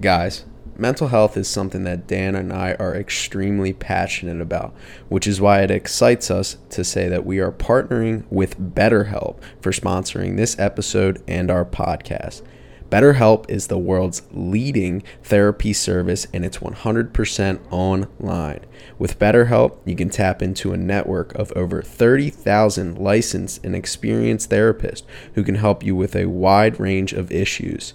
Guys, mental health is something that Dan and I are extremely passionate about, which is why it excites us to say that we are partnering with BetterHelp for sponsoring this episode and our podcast. BetterHelp is the world's leading therapy service and it's 100% online. With BetterHelp, you can tap into a network of over 30,000 licensed and experienced therapists who can help you with a wide range of issues.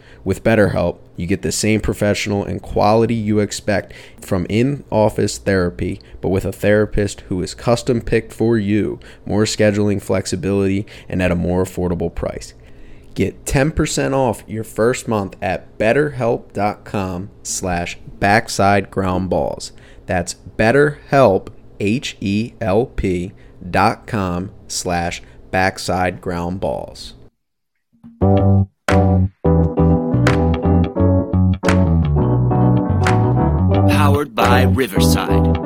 With BetterHelp, you get the same professional and quality you expect from in office therapy, but with a therapist who is custom picked for you, more scheduling flexibility, and at a more affordable price. Get 10% off your first month at betterhelp.com slash backside ground balls. That's betterhelp, H-E-L-P dot com slash backside ground balls. By Riverside.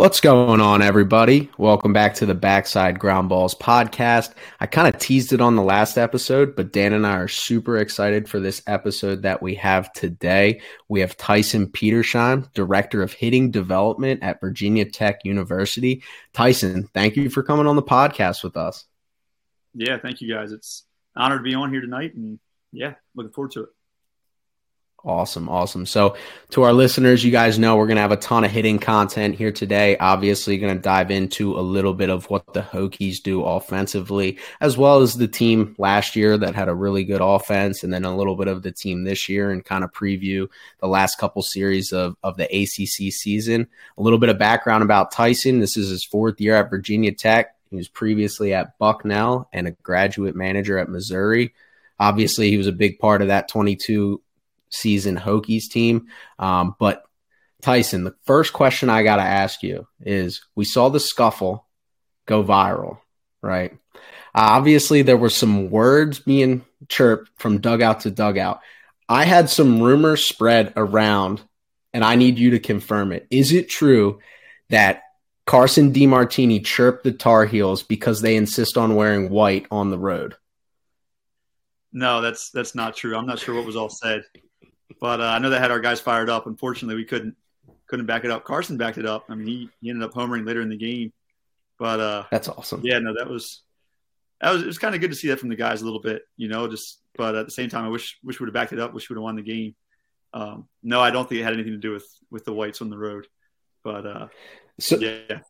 What's going on, everybody? Welcome back to the Backside Ground Balls podcast. I kind of teased it on the last episode, but Dan and I are super excited for this episode that we have today. We have Tyson Petersheim, Director of Hitting Development at Virginia Tech University. Tyson, thank you for coming on the podcast with us. Yeah, thank you guys. It's an honor to be on here tonight, and yeah, looking forward to it. Awesome, awesome. So, to our listeners, you guys know we're going to have a ton of hitting content here today. Obviously, going to dive into a little bit of what the Hokies do offensively, as well as the team last year that had a really good offense, and then a little bit of the team this year, and kind of preview the last couple series of, of the ACC season. A little bit of background about Tyson. This is his fourth year at Virginia Tech. He was previously at Bucknell and a graduate manager at Missouri. Obviously, he was a big part of that 22 season Hokies team. Um, but Tyson, the first question I got to ask you is we saw the scuffle go viral, right? Uh, obviously, there were some words being chirped from dugout to dugout. I had some rumors spread around, and I need you to confirm it. Is it true that Carson DeMartini chirped the Tar Heels because they insist on wearing white on the road? No, that's that's not true. I'm not sure what was all said. But uh, I know that had our guys fired up. Unfortunately, we couldn't couldn't back it up. Carson backed it up. I mean, he, he ended up homering later in the game. But uh, that's awesome. Yeah, no, that was that was it was kind of good to see that from the guys a little bit, you know. Just but at the same time, I wish wish we would have backed it up. Wish we would have won the game. Um, no, I don't think it had anything to do with with the whites on the road. But uh, so yeah,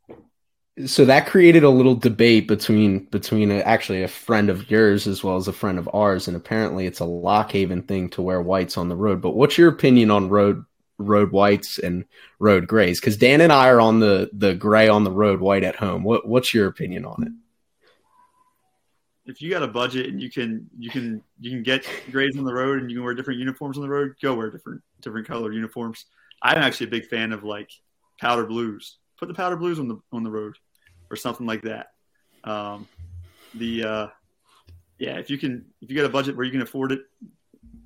so that created a little debate between between a, actually a friend of yours as well as a friend of ours, and apparently it's a Lock Haven thing to wear whites on the road. But what's your opinion on road road whites and road grays? Because Dan and I are on the the gray on the road, white at home. What what's your opinion on it? If you got a budget and you can you can you can get grays on the road and you can wear different uniforms on the road, go wear different different color uniforms. I'm actually a big fan of like powder blues. Put the powder blues on the on the road or something like that. Um, the uh, yeah, if you can, if you got a budget where you can afford it,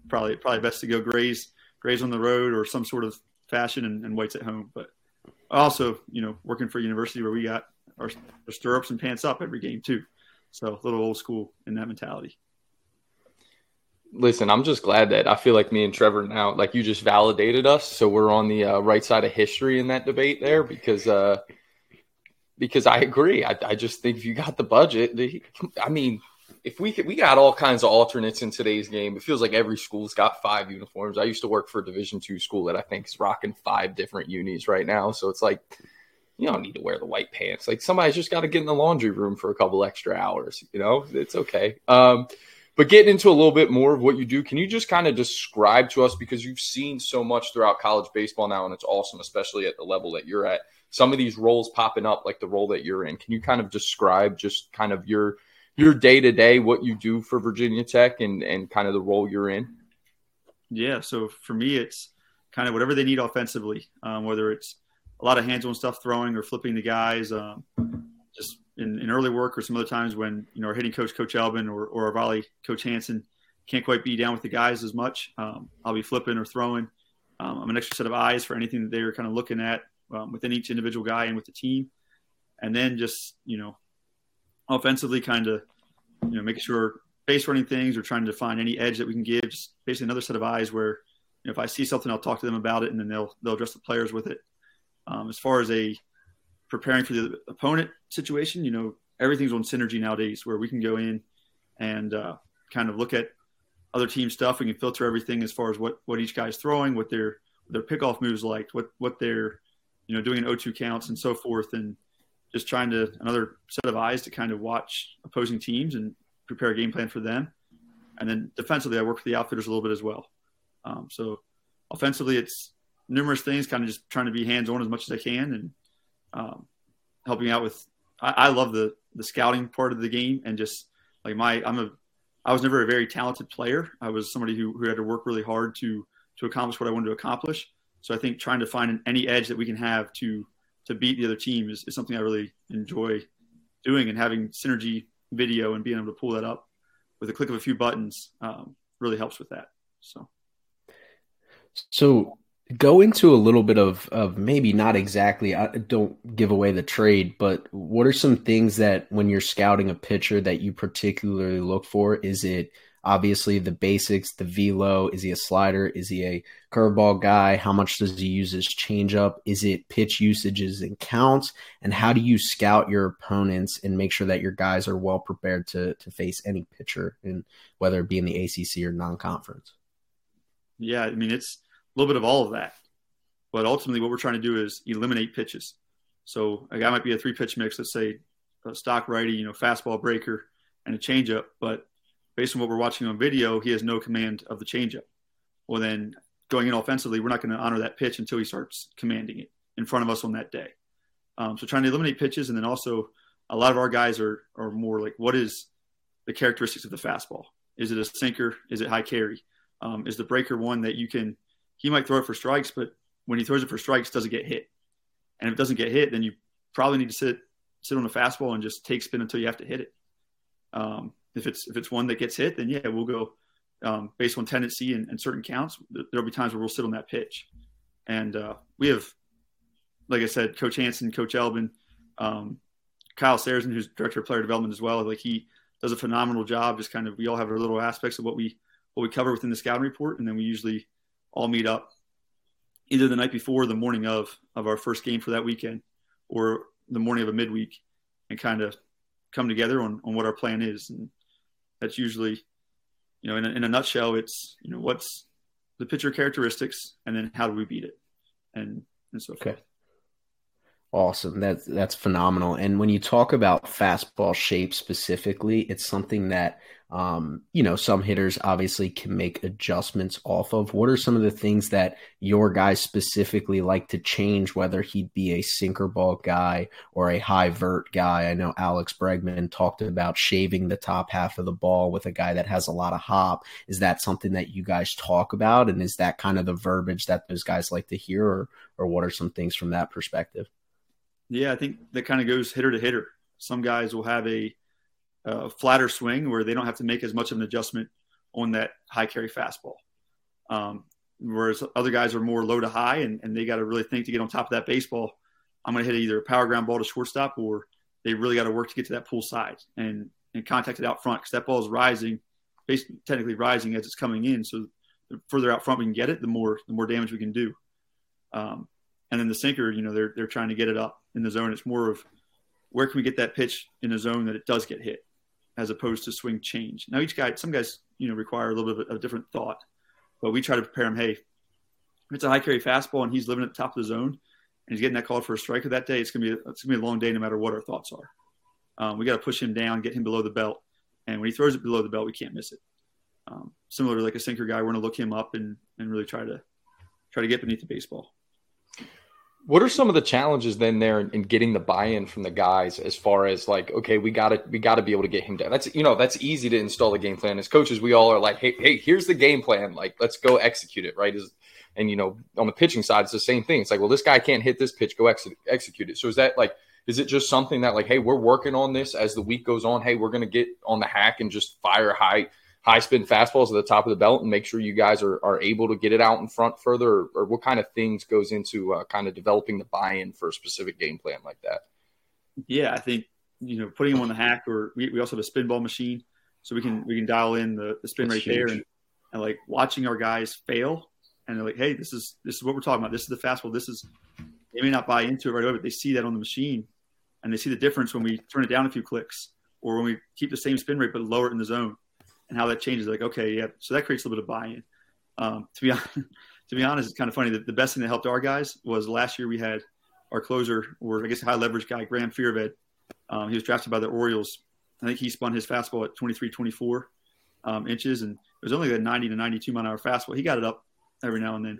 probably probably best to go grays grays on the road or some sort of fashion and, and whites at home. But also, you know, working for a university where we got our, our stirrups and pants up every game too. So a little old school in that mentality. Listen, I'm just glad that I feel like me and Trevor now, like you just validated us, so we're on the uh, right side of history in that debate there because uh, because I agree. I, I just think if you got the budget, I mean, if we could, we got all kinds of alternates in today's game. It feels like every school's got five uniforms. I used to work for a Division two school that I think is rocking five different unis right now. So it's like you don't need to wear the white pants. Like somebody's just got to get in the laundry room for a couple extra hours. You know, it's okay. Um, but getting into a little bit more of what you do, can you just kind of describe to us because you've seen so much throughout college baseball now, and it's awesome, especially at the level that you're at. Some of these roles popping up, like the role that you're in. Can you kind of describe just kind of your your day to day, what you do for Virginia Tech, and and kind of the role you're in? Yeah, so for me, it's kind of whatever they need offensively, um, whether it's a lot of hands-on stuff, throwing or flipping the guys, um, in, in, early work or some other times when you know our hitting coach, Coach Elbin, or, or our volley coach Hanson can't quite be down with the guys as much. Um, I'll be flipping or throwing. Um, I'm an extra set of eyes for anything that they're kind of looking at um, within each individual guy and with the team, and then just you know offensively, kind of you know making sure base running things or trying to find any edge that we can give. Just basically another set of eyes where you know, if I see something, I'll talk to them about it, and then they'll they'll address the players with it. Um, as far as a preparing for the opponent situation, you know, everything's on synergy nowadays, where we can go in and uh, kind of look at other team stuff. We can filter everything as far as what what each guy's throwing, what their their pickoff moves like, what what they're you know doing in O2 counts and so forth, and just trying to another set of eyes to kind of watch opposing teams and prepare a game plan for them. And then defensively, I work with the outfitters a little bit as well. Um, so offensively, it's numerous things, kind of just trying to be hands on as much as I can and um, helping out with. I, I, love the the scouting part of the game and just like my I'm a I was never a very talented player. I was somebody who, who had to work really hard to to accomplish what I wanted to accomplish. So I think trying to find any edge that we can have to to beat the other team is, is something I really enjoy doing and having synergy video and being able to pull that up with a click of a few buttons um, really helps with that. So, so go into a little bit of of maybe not exactly. I don't give away the trade, but what are some things that when you're scouting a pitcher that you particularly look for? Is it obviously the basics, the velo. Is he a slider? Is he a curveball guy? How much does he use his changeup? Is it pitch usages and counts? And how do you scout your opponents and make sure that your guys are well prepared to to face any pitcher, and whether it be in the ACC or non-conference? Yeah, I mean it's a little bit of all of that, but ultimately what we're trying to do is eliminate pitches. So a guy might be a three pitch mix, let's say a stock righty, you know, fastball breaker and a changeup, but based on what we're watching on video, he has no command of the changeup. Well, then going in offensively, we're not going to honor that pitch until he starts commanding it in front of us on that day. Um, so trying to eliminate pitches, and then also a lot of our guys are are more like, what is the characteristics of the fastball? Is it a sinker? Is it high carry? Um, is the breaker one that you can? He might throw it for strikes, but when he throws it for strikes, doesn't get hit. And if it doesn't get hit, then you probably need to sit sit on the fastball and just take spin until you have to hit it. Um, if it's if it's one that gets hit, then yeah, we'll go um, based on tendency and, and, certain counts. There'll be times where we'll sit on that pitch, and uh, we have, like I said, Coach Hanson, Coach Elbin, um, Kyle Sarrazin, who's director of player development as well. Like he does a phenomenal job. Just kind of we all have our little aspects of what we what we cover within the scouting report, and then we usually all meet up either the night before or the morning of of our first game for that weekend, or the morning of a midweek, and kind of come together on, on what our plan is. And that's usually, you know, in a, in a nutshell, it's you know what's the pitcher characteristics, and then how do we beat it, and and so forth. Awesome. That's that's phenomenal. And when you talk about fastball shape specifically, it's something that um, you know, some hitters obviously can make adjustments off of. What are some of the things that your guys specifically like to change, whether he'd be a sinker ball guy or a high vert guy? I know Alex Bregman talked about shaving the top half of the ball with a guy that has a lot of hop. Is that something that you guys talk about? And is that kind of the verbiage that those guys like to hear, or, or what are some things from that perspective? Yeah, I think that kind of goes hitter to hitter. Some guys will have a a flatter swing where they don't have to make as much of an adjustment on that high carry fastball. Um, whereas other guys are more low to high and, and they got to really think to get on top of that baseball. I'm going to hit either a power ground ball to shortstop or they really got to work to get to that pull side and, and contact it out front because that ball is rising, basically technically rising as it's coming in. So the further out front we can get it, the more the more damage we can do. Um, and then the sinker, you know, they're they're trying to get it up in the zone. It's more of where can we get that pitch in a zone that it does get hit as opposed to swing change. Now, each guy, some guys, you know, require a little bit of a different thought, but we try to prepare him. Hey, if it's a high carry fastball and he's living at the top of the zone and he's getting that call for a strike striker that day, it's gonna be it's gonna be a long day no matter what our thoughts are. Um, we got to push him down, get him below the belt, And when he throws it below the belt, we can't miss it. Um, similar to like a sinker guy, we're to look him up and, and really try to try to get beneath the baseball. What are some of the challenges then there in, in getting the buy-in from the guys as far as like, okay, we got to we got to be able to get him down. That's you know that's easy to install a game plan. As coaches, we all are like, hey, hey, here's the game plan. Like, let's go execute it. Right? Is and you know on the pitching side, it's the same thing. It's like, well, this guy can't hit this pitch. Go ex- execute it. So is that like is it just something that like, hey, we're working on this as the week goes on? Hey, we're to get on the hack and just fire high high spin fastballs at the top of the belt and make sure you guys are, are able to get it out in front further or, or what kind of things goes into uh, kind of developing the buy-in for a specific game plan like that? Yeah i think you know putting them on the hack or we, we also have a spin ball machine so we can we can dial in the, the spin That's rate huge. there and, and like watching our guys fail and they're like hey this is this is what we're talking about. This is the fastball. This is they may not buy into it right away but they see that on the machine and they see the difference when we turn it down a few clicks or when we keep the same spin rate but lower it in the zone and how that changes. Like, okay, yeah, so that creates a little bit of buy-in. Um, to be honest, to be honest, it's kind of funny. that the best thing that helped our guys was last year we had our closer, or I guess high leverage guy, Graham Firoved. Um, he was drafted by the Orioles. I think he spun his fastball at 23, 24 um, inches, and it was only a 90 to 92 mile an hour fastball. He got it up every now and then,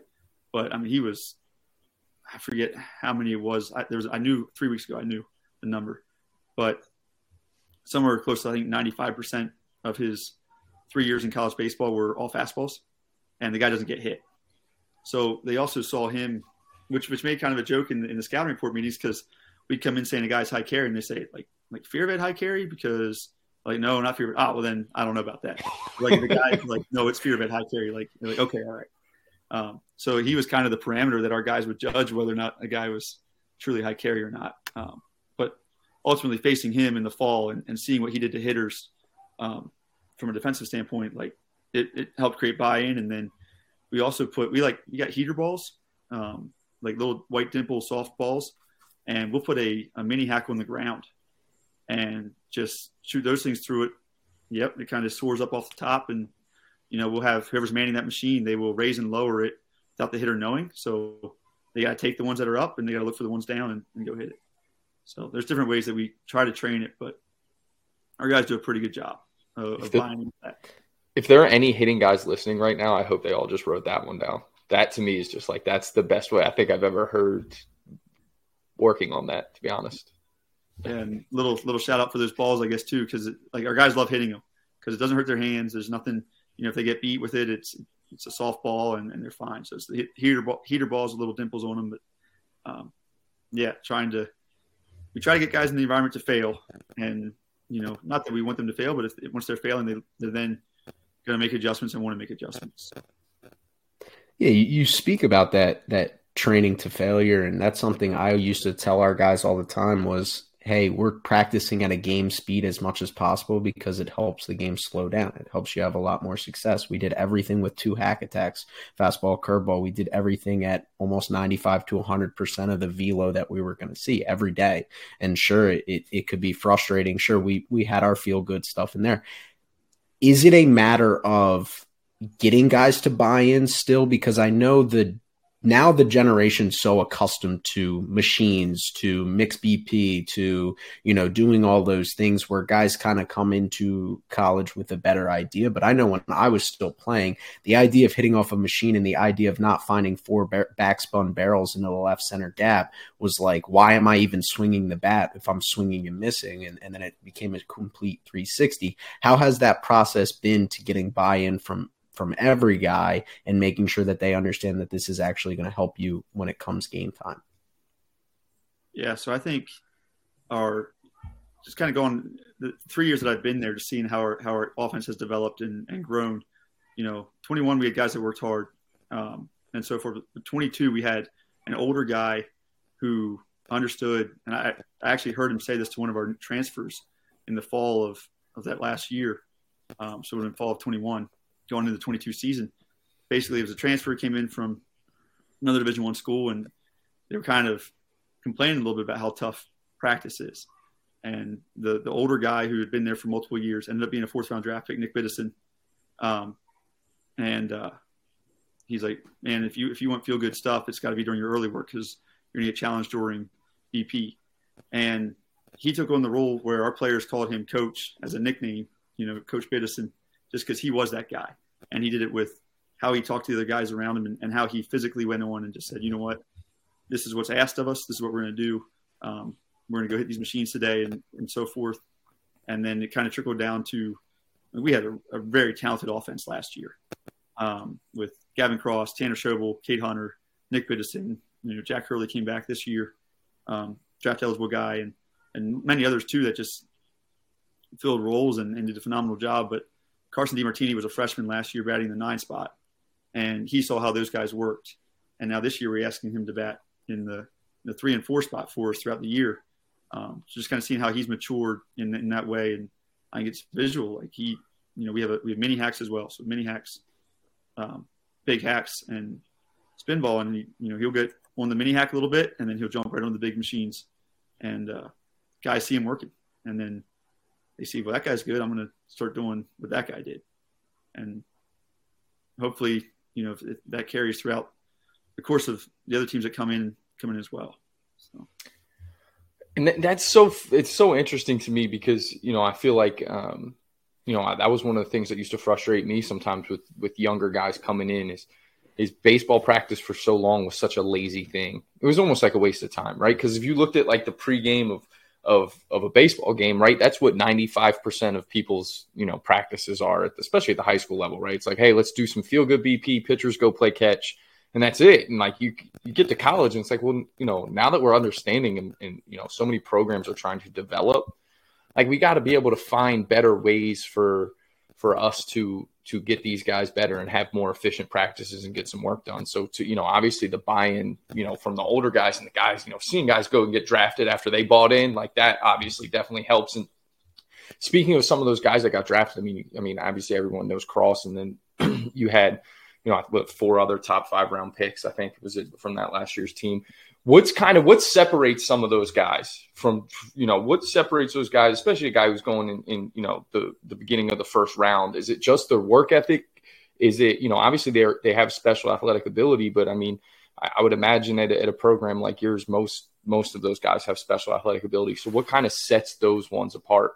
but I mean, he was I forget how many it was. I, there was I knew three weeks ago I knew the number, but somewhere close to I think 95 percent of his three years in college baseball were all fastballs, and the guy doesn't get hit. So they also saw him, which which made kind of a joke in the, in the scouting report meetings because we'd come in saying a guy's high carry, and they say like like fear of it high carry because like no, not fear. Of it. Ah, well then I don't know about that. Like the guy like no, it's fear of it high carry. Like like okay, all right. Um, so he was kind of the parameter that our guys would judge whether or not a guy was truly high carry or not. Um, but ultimately facing him in the fall and, and seeing what he did to hitters um, from a defensive standpoint, like it, it helped create buy-in. And then we also put we like you got heater balls, um, like little white dimple soft balls, and we'll put a, a mini hack on the ground and just shoot those things through it. Yep, it kind of soars up off the top, and you know we'll have whoever's manning that machine, they will raise and lower it without the hitter knowing. So they got to take the ones that are up, and they got to look for the ones down and, and go hit it. So there's different ways that we try to train it, but our guys do a pretty good job of, the, buying that. If there are any hitting guys listening right now, I hope they all just wrote that one down. That to me is just like that's the best way I think I've ever heard working on that. To be honest. And little little shout out for those balls, I guess too, because like our guys love hitting them because it doesn't hurt their hands. There's nothing, you know, if they get beat with it, it's it's a soft ball and, and they're fine. So it's the heater ball, heater balls with little dimples on them, but um, yeah, trying to we try to get guys in the environment to fail, and you know, not that we want them to fail, but if once they're failing, they, they're then going to make adjustments and want to make adjustments. Yeah, you, you speak about that that training to failure, and that's something I used to tell our guys all the time was hey, we're practicing at a game speed as much as possible because it helps the game slow down. It helps you have a lot more success. We did everything with two hack attacks, fastball, curveball. We did everything at almost 95 to 100% of the velo that we were going to see every day. And sure, it, it could be frustrating. Sure, we, we had our feel good stuff in there. Is it a matter of getting guys to buy in still? Because I know the now the generation's so accustomed to machines, to mix BP, to, you know, doing all those things where guys kind of come into college with a better idea. But I know when I was still playing, the idea of hitting off a machine and the idea of not finding four bar- backspun barrels into the left center gap was like, why am I even swinging the bat if I'm swinging and missing? And, and then it became a complete 360. How has that process been to getting buy in from from every guy and making sure that they understand that this is actually going to help you when it comes game time. Yeah, so I think our just kind of going the three years that I've been there, just seeing how our how our offense has developed and, and grown. You know, 21 we had guys that worked hard, um, and so for 22 we had an older guy who understood, and I, I actually heard him say this to one of our transfers in the fall of of that last year. Um, so in fall of 21, going into the 22 season. Basically, it was a transfer came in from another Division One school, and they were kind of complaining a little bit about how tough practice is. And the the older guy who had been there for multiple years ended up being a fourth round draft pick, Nick Biddison. Um, and uh, he's like, man, if you if you want feel good stuff, it's got to be during your early work because you're gonna get challenged during BP. And he took on the role where our players called him coach as a nickname you know, Coach Biddison, just because he was that guy, and he did it with how he talked to the other guys around him, and, and, how he physically went on and just said, you know what, this is what's asked of us. This is what we're going to do. Um, we're going to go hit these machines today, and and so forth. And then it kind of trickled down to we had a, a very talented offense last year um, with Gavin Cross, Tanner Schobel, Cade Hunter, Nick Biddison. You know, Jack Hurley came back this year, um, draft eligible guy, and and many others too that just filled roles and, and did a phenomenal job. But Carson DeMartini was a freshman last year batting the nine spot, and he saw how those guys worked. And now this year we're asking him to bat in the the three and four spot for us throughout the year. Um, so just kind of seeing how he's matured in, in that way, and I think it's visual. Like he, you know, we have a, we have mini hacks as well. So mini hacks, um, big hacks, and spin ball, and you know he'll get on the mini hack a little bit, and then he'll jump right on the big machines, and uh, guys see him working, and then they see, well, that guy's good. I'm going to start doing what that guy did, and hopefully, you know, if, if that carries throughout the course of the other teams that come in come in as well. So. And that's so it's so interesting to me because you know I feel like um, you know that was one of the things that used to frustrate me sometimes with with younger guys coming in is is baseball practice for so long was such a lazy thing. It was almost like a waste of time, right? Because if you looked at like the pregame of of of a baseball game, right? That's what 95% of people's, you know, practices are, especially at the high school level, right? It's like, hey, let's do some feel good BP, pitchers go play catch, and that's it. And like you you get to college and it's like, well, you know, now that we're understanding and, and you know, so many programs are trying to develop, like we got to be able to find better ways for for us to to get these guys better and have more efficient practices and get some work done. So to you know, obviously the buy-in, you know, from the older guys and the guys, you know, seeing guys go and get drafted after they bought in, like that obviously definitely helps. And speaking of some of those guys that got drafted, I mean, I mean, obviously everyone knows Cross, and then you had, you know, what four other top five round picks, I think was it from that last year's team what's kind of what separates some of those guys from you know what separates those guys especially a guy who's going in, in you know the the beginning of the first round? Is it just their work ethic? Is it you know obviously they they have special athletic ability but i mean i, I would imagine at at a program like yours most most of those guys have special athletic ability. So what kind of sets those ones apart?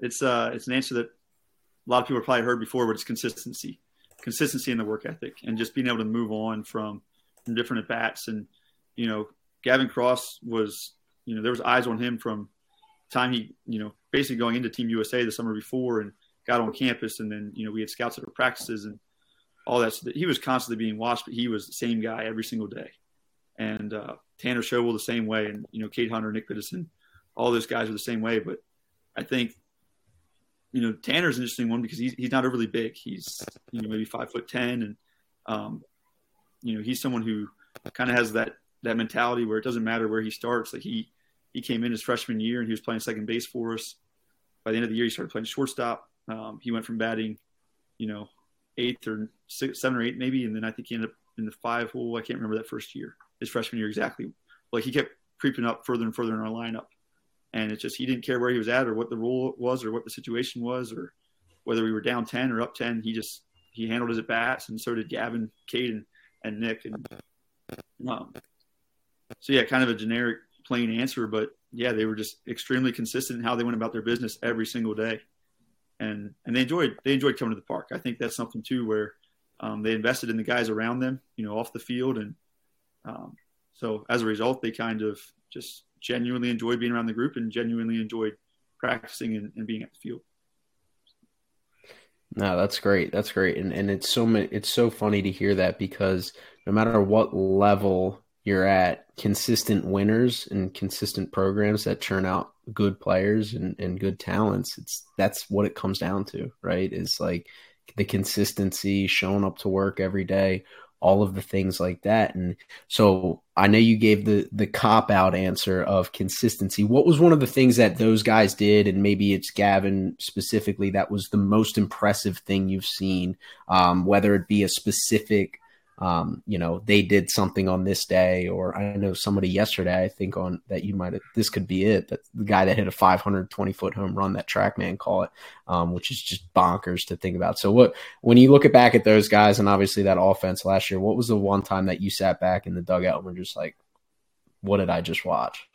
It's uh it's an answer that a lot of people have probably heard before but it's consistency. Consistency in the work ethic and just being able to move on from different at bats. And, you know, Gavin Cross was, you know, there was eyes on him from time he, you know, basically going into Team USA the summer before and got on campus. And then, you know, we had scouts at our practices and all that. So he was constantly being watched, but he was the same guy every single day. And uh, Tanner Schobel the same way. And, you know, Cade Hunter, Nick Biddison, all those guys are the same way. But I think, you know, Tanner's an interesting one because he's, he's not overly big. He's, you know, maybe five foot 10 and, um, you know, he's someone who kind of has that that mentality where it doesn't matter where he starts. Like he he came in his freshman year and he was playing second base for us. By the end of the year, he started playing shortstop. Um, he went from batting, you know, eighth or six, seven or eight maybe, and then I think he ended up in the five hole. I can't remember that first year, his freshman year exactly. Like he kept creeping up further and further in our lineup, and it's just he didn't care where he was at or what the role was or what the situation was or whether we were down ten or up ten. He just he handled his at bats, and so did Gavin, Caden and Nick. And um, so, yeah, kind of a generic, plain answer, but yeah, they were just extremely consistent in how they went about their business every single day, and and they enjoyed they enjoyed coming to the park. I think that's something too where um, they invested in the guys around them, you know, off the field, and um, so as a result, they kind of just genuinely enjoyed being around the group and genuinely enjoyed practicing and, and being at the field. No, that's great. That's great. And and it's so it's so funny to hear that because no matter what level you're at, consistent winners and consistent programs that churn out good players and, and good talents, it's that's what it comes down to, right? Is like the consistency, showing up to work every day, all of the things like that. And so I know you gave the the cop out answer of consistency. What was one of the things that those guys did, and maybe it's Gavin specifically, that was the most impressive thing you've seen, um, whether it be a specific um, you know, they did something on this day, or I know somebody yesterday, I think on that you might have, this could be it, but the guy that hit a 520 foot home run, that TrackMan call it, um, which is just bonkers to think about. So what, when you look at back at those guys and obviously that offense last year, what was the one time that you sat back in the dugout and were just like, what did I just watch?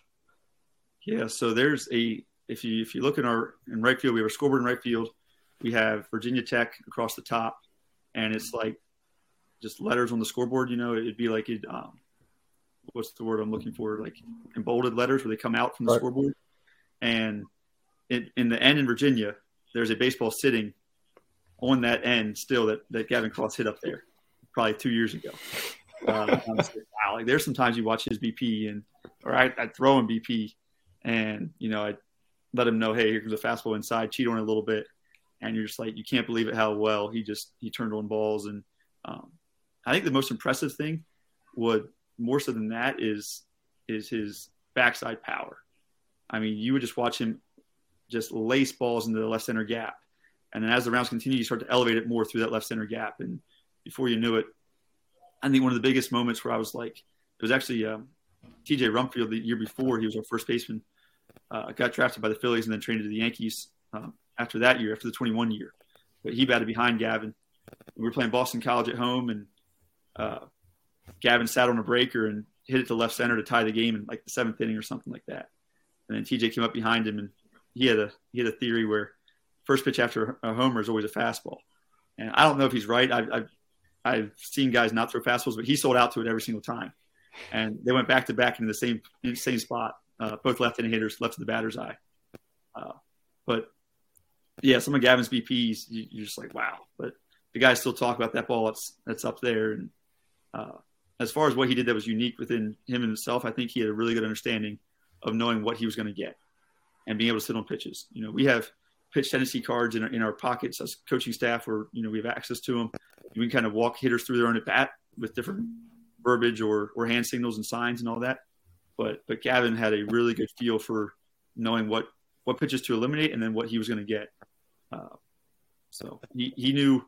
Yeah. So there's a, if you if you look in our in right field, we have a scoreboard in right field. We have Virginia Tech across the top, and it's like just letters on the scoreboard. You know, it'd be like it. Um, what's the word I'm looking for? Like in bolded letters where they come out from the Right. scoreboard. And in, in the end in Virginia, there's a baseball sitting on that end still that, that Gavin Cross hit up there probably two years ago. Uh, I wow, like there's sometimes you watch his BP and or I, I'd throw him BP and you know I'd let him know, hey, here comes a fastball inside, cheat on it a little bit, and you're just like you can't believe it how well he just he turned on balls and um, I think the most impressive thing would more so than that is is his backside power. I mean, you would just watch him just lace balls into the left center gap, and then as the rounds continue, you start to elevate it more through that left center gap, and before you knew it, I think one of the biggest moments where I was like, it was actually um, T.J. Rumfield the year before. He was our first baseman. Uh, got drafted by the Phillies and then traded to the Yankees um, after that year, after the 21 year. But he batted behind Gavin. We were playing Boston College at home, and uh, Gavin sat on a breaker and hit it to left center to tie the game in like the seventh inning or something like that. And then TJ came up behind him, and he had a he had a theory where first pitch after a homer is always a fastball. And I don't know if he's right. I've, I've I've seen guys not throw fastballs, but he sold out to it every single time. And they went back to back into the same same spot, uh, both left-handed hitters, left to the batter's eye. Uh, but yeah, some of Gavin's BPs, you, you're just like, wow. But the guys still talk about that ball that's that's up there. And uh, as far as what he did that was unique within him and himself, I think he had a really good understanding of knowing what he was going to get and being able to sit on pitches. You know, we have pitch tendency cards in our, in our pockets as coaching staff where, you know, we have access to them. We can kind of walk hitters through their own at bat with different verbiage or, or hand signals and signs and all that. But, but Gavin had a really good feel for knowing what, what pitches to eliminate and then what he was going to get. Uh, so he, he knew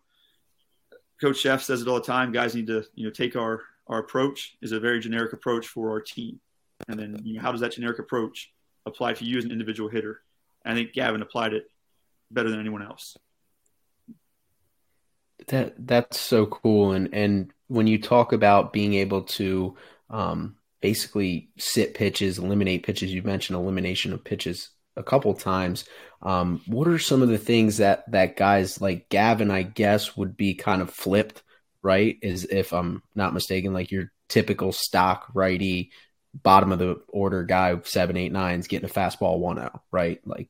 coach Szefc says it all the time. Guys need to, you know, take our, our approach is a very generic approach for our team. And then, you know, how does that generic approach apply to you as an individual hitter? And I think Gavin applied it better than anyone else. That that's so cool, and and when you talk about being able to um, basically sit pitches, eliminate pitches, you mentioned elimination of pitches a couple times. Um, what are some of the things that that guys like Gavin, I guess, would be kind of flipped, right? Is if I'm not mistaken, like your typical stock righty, bottom of the order guy, seven, eight, nines, getting a fastball one zero, right? Like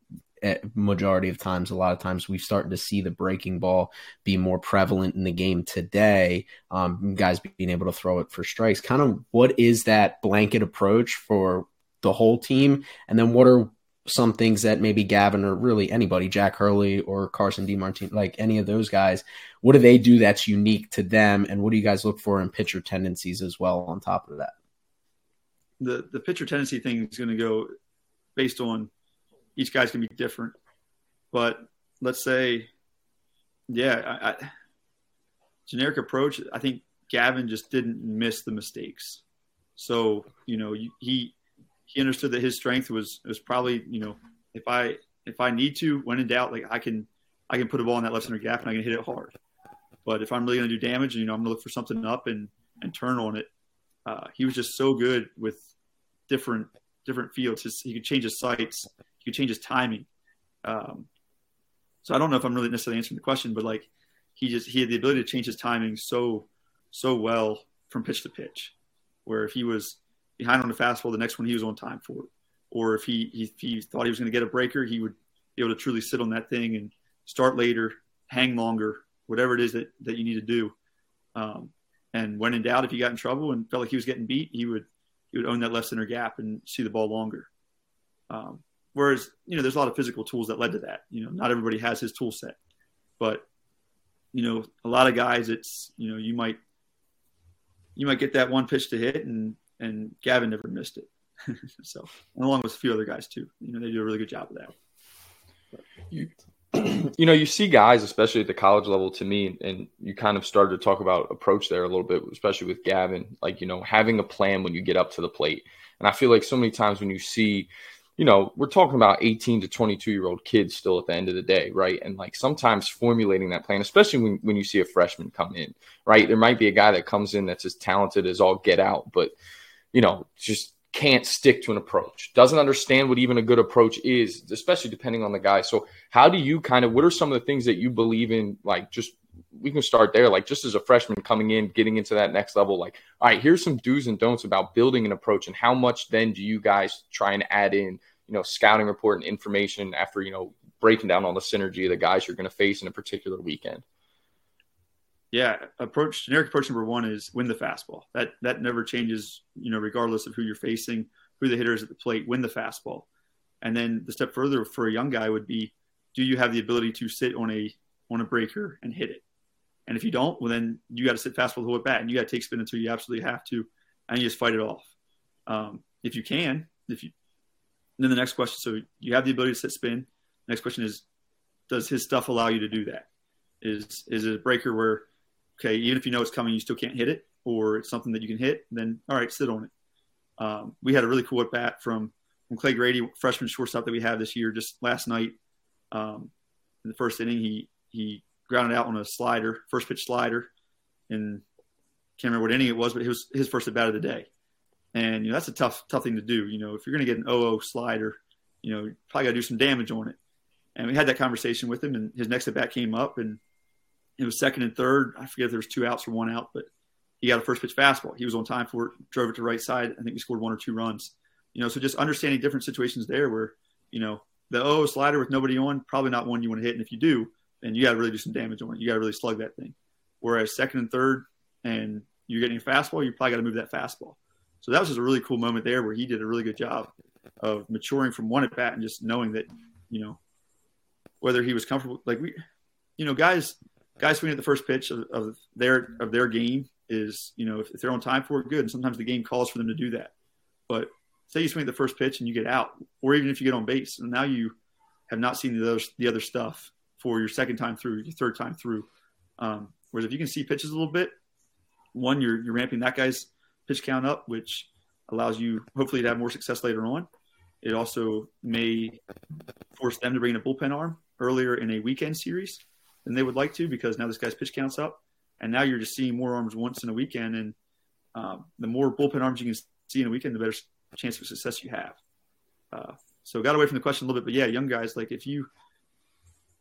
majority of times, a lot of times we've started to see the breaking ball be more prevalent in the game today. Um, guys being able to throw it for strikes. Kind of what is that blanket approach for the whole team? And then what are some things that maybe Gavin or really anybody, Jack Hurley or Carson DeMartini, like any of those guys, what do they do that's unique to them? And what do you guys look for in pitcher tendencies as well on top of that? The, the pitcher tendency thing is going to go based on each guy's going to be different. But let's say, yeah, I, I, generic approach. I think Gavin just didn't miss the mistakes. So you know, he he understood that his strength was was probably you know if I if I need to when in doubt, like I can I can put a ball in that left center gap and I can hit it hard. But if I'm really going to do damage, you know, I'm going to look for something up and and turn on it. Uh, he was just so good with different different fields. His, he could change his sights. He could change his timing. Um, so I don't know if I'm really necessarily answering the question, but like he just he had the ability to change his timing so so well from pitch to pitch, where if he was behind on the fastball, the next one he was on time for or if he he, he thought he was going to get a breaker, he would be able to truly sit on that thing and start later, hang longer, whatever it is that that you need to do. Um, and when in doubt, if he got in trouble and felt like he was getting beat, he would he would own that left center gap and see the ball longer. Um, whereas you know, there's a lot of physical tools that led to that. You know, not everybody has his tool set, but you know, a lot of guys, it's you know, you might you might get that one pitch to hit, and and Gavin never missed it. so, and along with a few other guys too, you know, they do a really good job of that. You, you know, you see guys, especially at the college level, to me, and you kind of started to talk about approach there a little bit, especially with Gavin, like, you know, having a plan when you get up to the plate. And I feel like so many times when you see, you know, we're talking about 18 to 22 year old kids still at the end of the day, right? And like sometimes formulating that plan, especially when, when you see a freshman come in, right? There might be a guy that comes in that's as talented as all get out, but, you know, just can't stick to an approach, doesn't understand what even a good approach is, especially depending on the guy. So, how do you kind of what are some of the things that you believe in? Like, just we can start there. Like, just as a freshman coming in, getting into that next level, like, all right, here's some do's and don'ts about building an approach, and how much then do you guys try and add in, you know, scouting report and information after you know breaking down all the synergy of the guys you're going to face in a particular weekend. Yeah, approach generic approach number one is win the fastball. That that never changes, you know, regardless of who you're facing, who the hitter is at the plate. Win the fastball, and then the step further for a young guy would be, do you have the ability to sit on a on a breaker and hit it? And if you don't, well then you got to sit fastball the whole bat, and you got to take spin until you absolutely have to, and you just fight it off. Um, if you can, if you, then the next question. So you have the ability to sit spin. Next question is, does his stuff allow you to do that? Is is it a breaker where okay, even if you know it's coming, you still can't hit it, or it's something that you can hit, then all right, sit on it. Um, we had a really cool at bat from from Clay Grady, freshman shortstop that we have this year. Just last night, um, in the first inning, he he grounded out on a slider, first pitch slider, and can't remember what inning it was, but it was his first at bat of the day. And you know that's a tough tough thing to do. You know, if you're going to get an 0-0 slider, you know, you probably got to do some damage on it. And we had that conversation with him, and his next at bat came up, and it was second and third. I forget if there was two outs or one out, but he got a first pitch fastball. He was on time for it, drove it to right side. I think he scored one or two runs. You know, so just understanding different situations there where, you know, the O slider with nobody on, probably not one you want to hit. And if you do, then you got to really do some damage on it. You got to really slug that thing. Whereas second and third, and you're getting a fastball, you probably got to move that fastball. So that was just a really cool moment there where he did a really good job of maturing from one at bat and just knowing that, you know, whether he was comfortable, like we, you know, guys guys swinging at the first pitch of, of, their of their game is you know if, if, they're on time for it, good. And sometimes the game calls for them to do that. But say you swing at the first pitch and you get out, or even if you get on base, and now you have not seen the other the other stuff for your second time through, your third time through. Um, whereas if you can see pitches a little bit, one you're you're ramping that guy's pitch count up, which allows you hopefully to have more success later on. It also may force them to bring in a bullpen arm earlier in a weekend series than they would like to because now this guy's pitch counts up, and now you're just seeing more arms once in a weekend, and um, the more bullpen arms you can see in a weekend, the better chance of success you have. Uh, so got away from the question a little bit, but yeah, young guys, like if you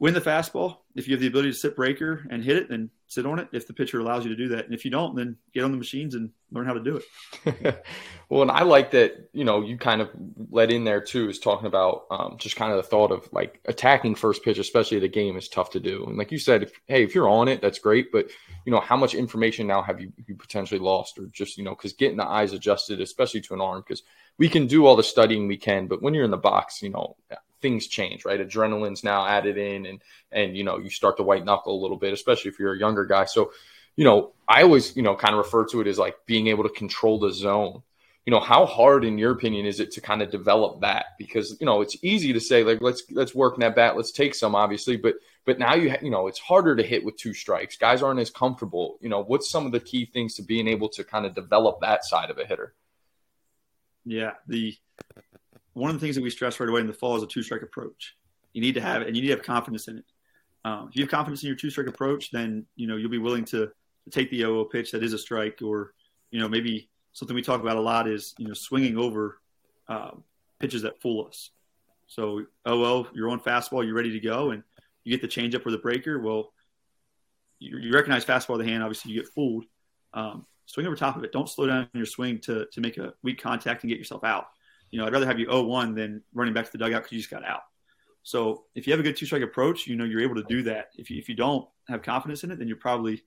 win the fastball, if you have the ability to sit breaker and hit it, then sit on it. If the pitcher allows you to do that, and if you don't, then get on the machines and learn how to do it. well, and I like that. You know, you kind of let in there too is talking about um, just kind of the thought of like attacking first pitch, especially the game, is tough to do. And like you said, if, hey, if you're on it, that's great. But you know, how much information now have you, you potentially lost, or just you know, because getting the eyes adjusted, especially to an arm, because we can do all the studying we can, but when you're in the box, you know, things change, right? Adrenaline's now added in, and and you know you start to white knuckle a little bit, especially if you're a younger guy. So, you know, I always you know kind of refer to it as like being able to control the zone. You know, how hard, in your opinion, is it to kind of develop that? Because you know it's easy to say like let's let's work that bat, let's take some, obviously, but but now you ha- you know it's harder to hit with two strikes. Guys aren't as comfortable. You know, what's some of the key things to being able to kind of develop that side of a hitter? Yeah, the one of the things that we stress right away in the fall is a two strike approach. You need to have it, and you need to have confidence in it. Um, if you have confidence in your two strike approach, then you know you'll be willing to, to take the OO pitch that is a strike, or you know maybe something we talk about a lot is you know swinging over uh, pitches that fool us. So OO, you're on fastball, you're ready to go, and you get the changeup or the breaker. Well, you, you recognize fastball of the hand, obviously you get fooled. Um, swing over top of it. Don't slow down your swing to to make a weak contact and get yourself out you know, I'd rather have you 0-1 than running back to the dugout because you just got out. So if you have a good two strike approach, you know you're able to do that. If you, if you don't have confidence in it, then you're probably,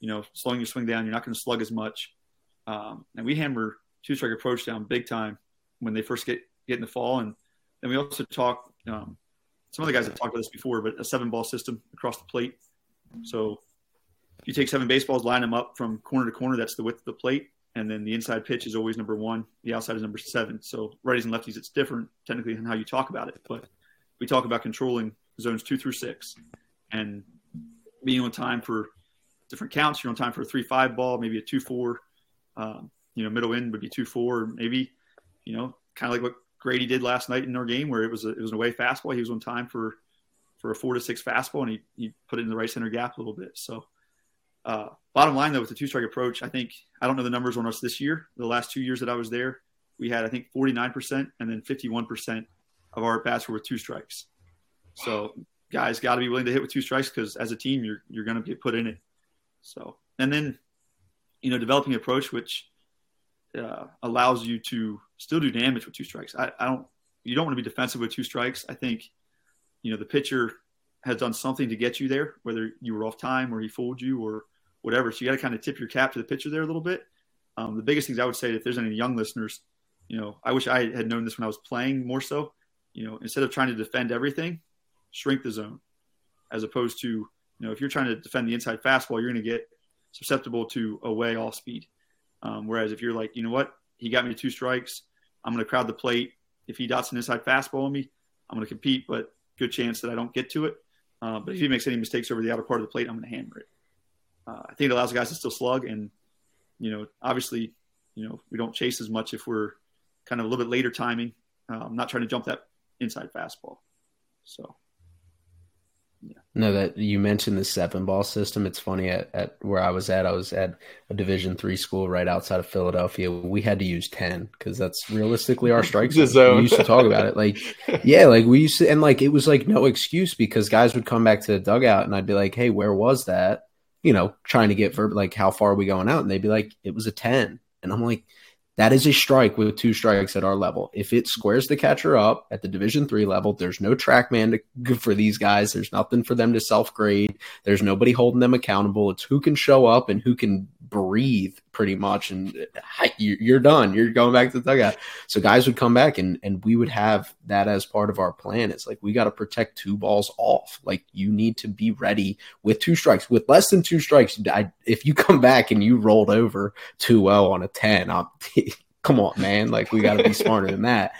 you know, slowing your swing down. You're not going to slug as much. Um, and we hammer two strike approach down big time when they first get get in the fall. And then we also talk. Um, some of the guys have talked about this before, but a seven ball system across the plate. So if you take seven baseballs, line them up from corner to corner. That's the width of the plate and then the inside pitch is always number one. The outside is number seven. So righties and lefties, it's different technically in how you talk about it, but we talk about controlling zones two through six and being on time for different counts. You're on time for a three-five ball, maybe a two-four. Um, you know, middle end would be two-four, maybe. You know, kind of like what Grady did last night in our game, where it was a, it was an away fastball. He was on time for for a four to six fastball, and he he put it in the right center gap a little bit. So uh, bottom line, though, with the two strike approach, I think I don't know the numbers on us this year. The last two years that I was there, we had I think 49% and then 51% of our bats were with two strikes. So guys got to be willing to hit with two strikes because as a team you're you're going to get put in it. So and then you know developing approach which uh, allows you to still do damage with two strikes. I, I don't you don't want to be defensive with two strikes. I think you know the pitcher has done something to get you there, whether you were off time or he fooled you or whatever. So you got to kind of tip your cap to the pitcher there a little bit. Um, the biggest things I would say, if there's any young listeners, you know, I wish I had known this when I was playing more so. You know, instead of trying to defend everything, shrink the zone, as opposed to you know, if you're trying to defend the inside fastball, you're going to get susceptible to away off speed. Um, whereas if you're like, you know what, he got me two strikes, I'm going to crowd the plate. If he dots an inside fastball on me, I'm going to compete, but good chance that I don't get to it. Uh, but if he makes any mistakes over the outer part of the plate, I'm going to hammer it. Uh, I think it allows the guys to still slug, and you know, obviously, you know, we don't chase as much if we're kind of a little bit later timing. Uh, I'm not trying to jump that inside fastball. So yeah. No, that you mentioned the seven ball system. It's funny at, at where I was at. I was at a Division three school right outside of Philadelphia. We had to use ten because that's realistically our strike zone. We used to talk about it, like yeah, like we used to, and like it was like no excuse because guys would come back to the dugout and I'd be like, hey, where was that? You know, trying to get verb like how far are we going out, and they'd be like, it was a ten, and I'm like, that is a strike with two strikes at our level. If it squares the catcher up at the Division three level, there's no TrackMan to, for these guys. There's nothing for them to self grade. There's nobody holding them accountable. It's who can show up and who can breathe pretty much, and you're done. You're going back to the dugout. So guys would come back, and and we would have that as part of our plan. It's like we got to protect two balls off. Like you need to be ready with two strikes. With less than two strikes, I, if you come back and you rolled over too well oh on a ten, I'm come on, man. Like we got to be smarter than that.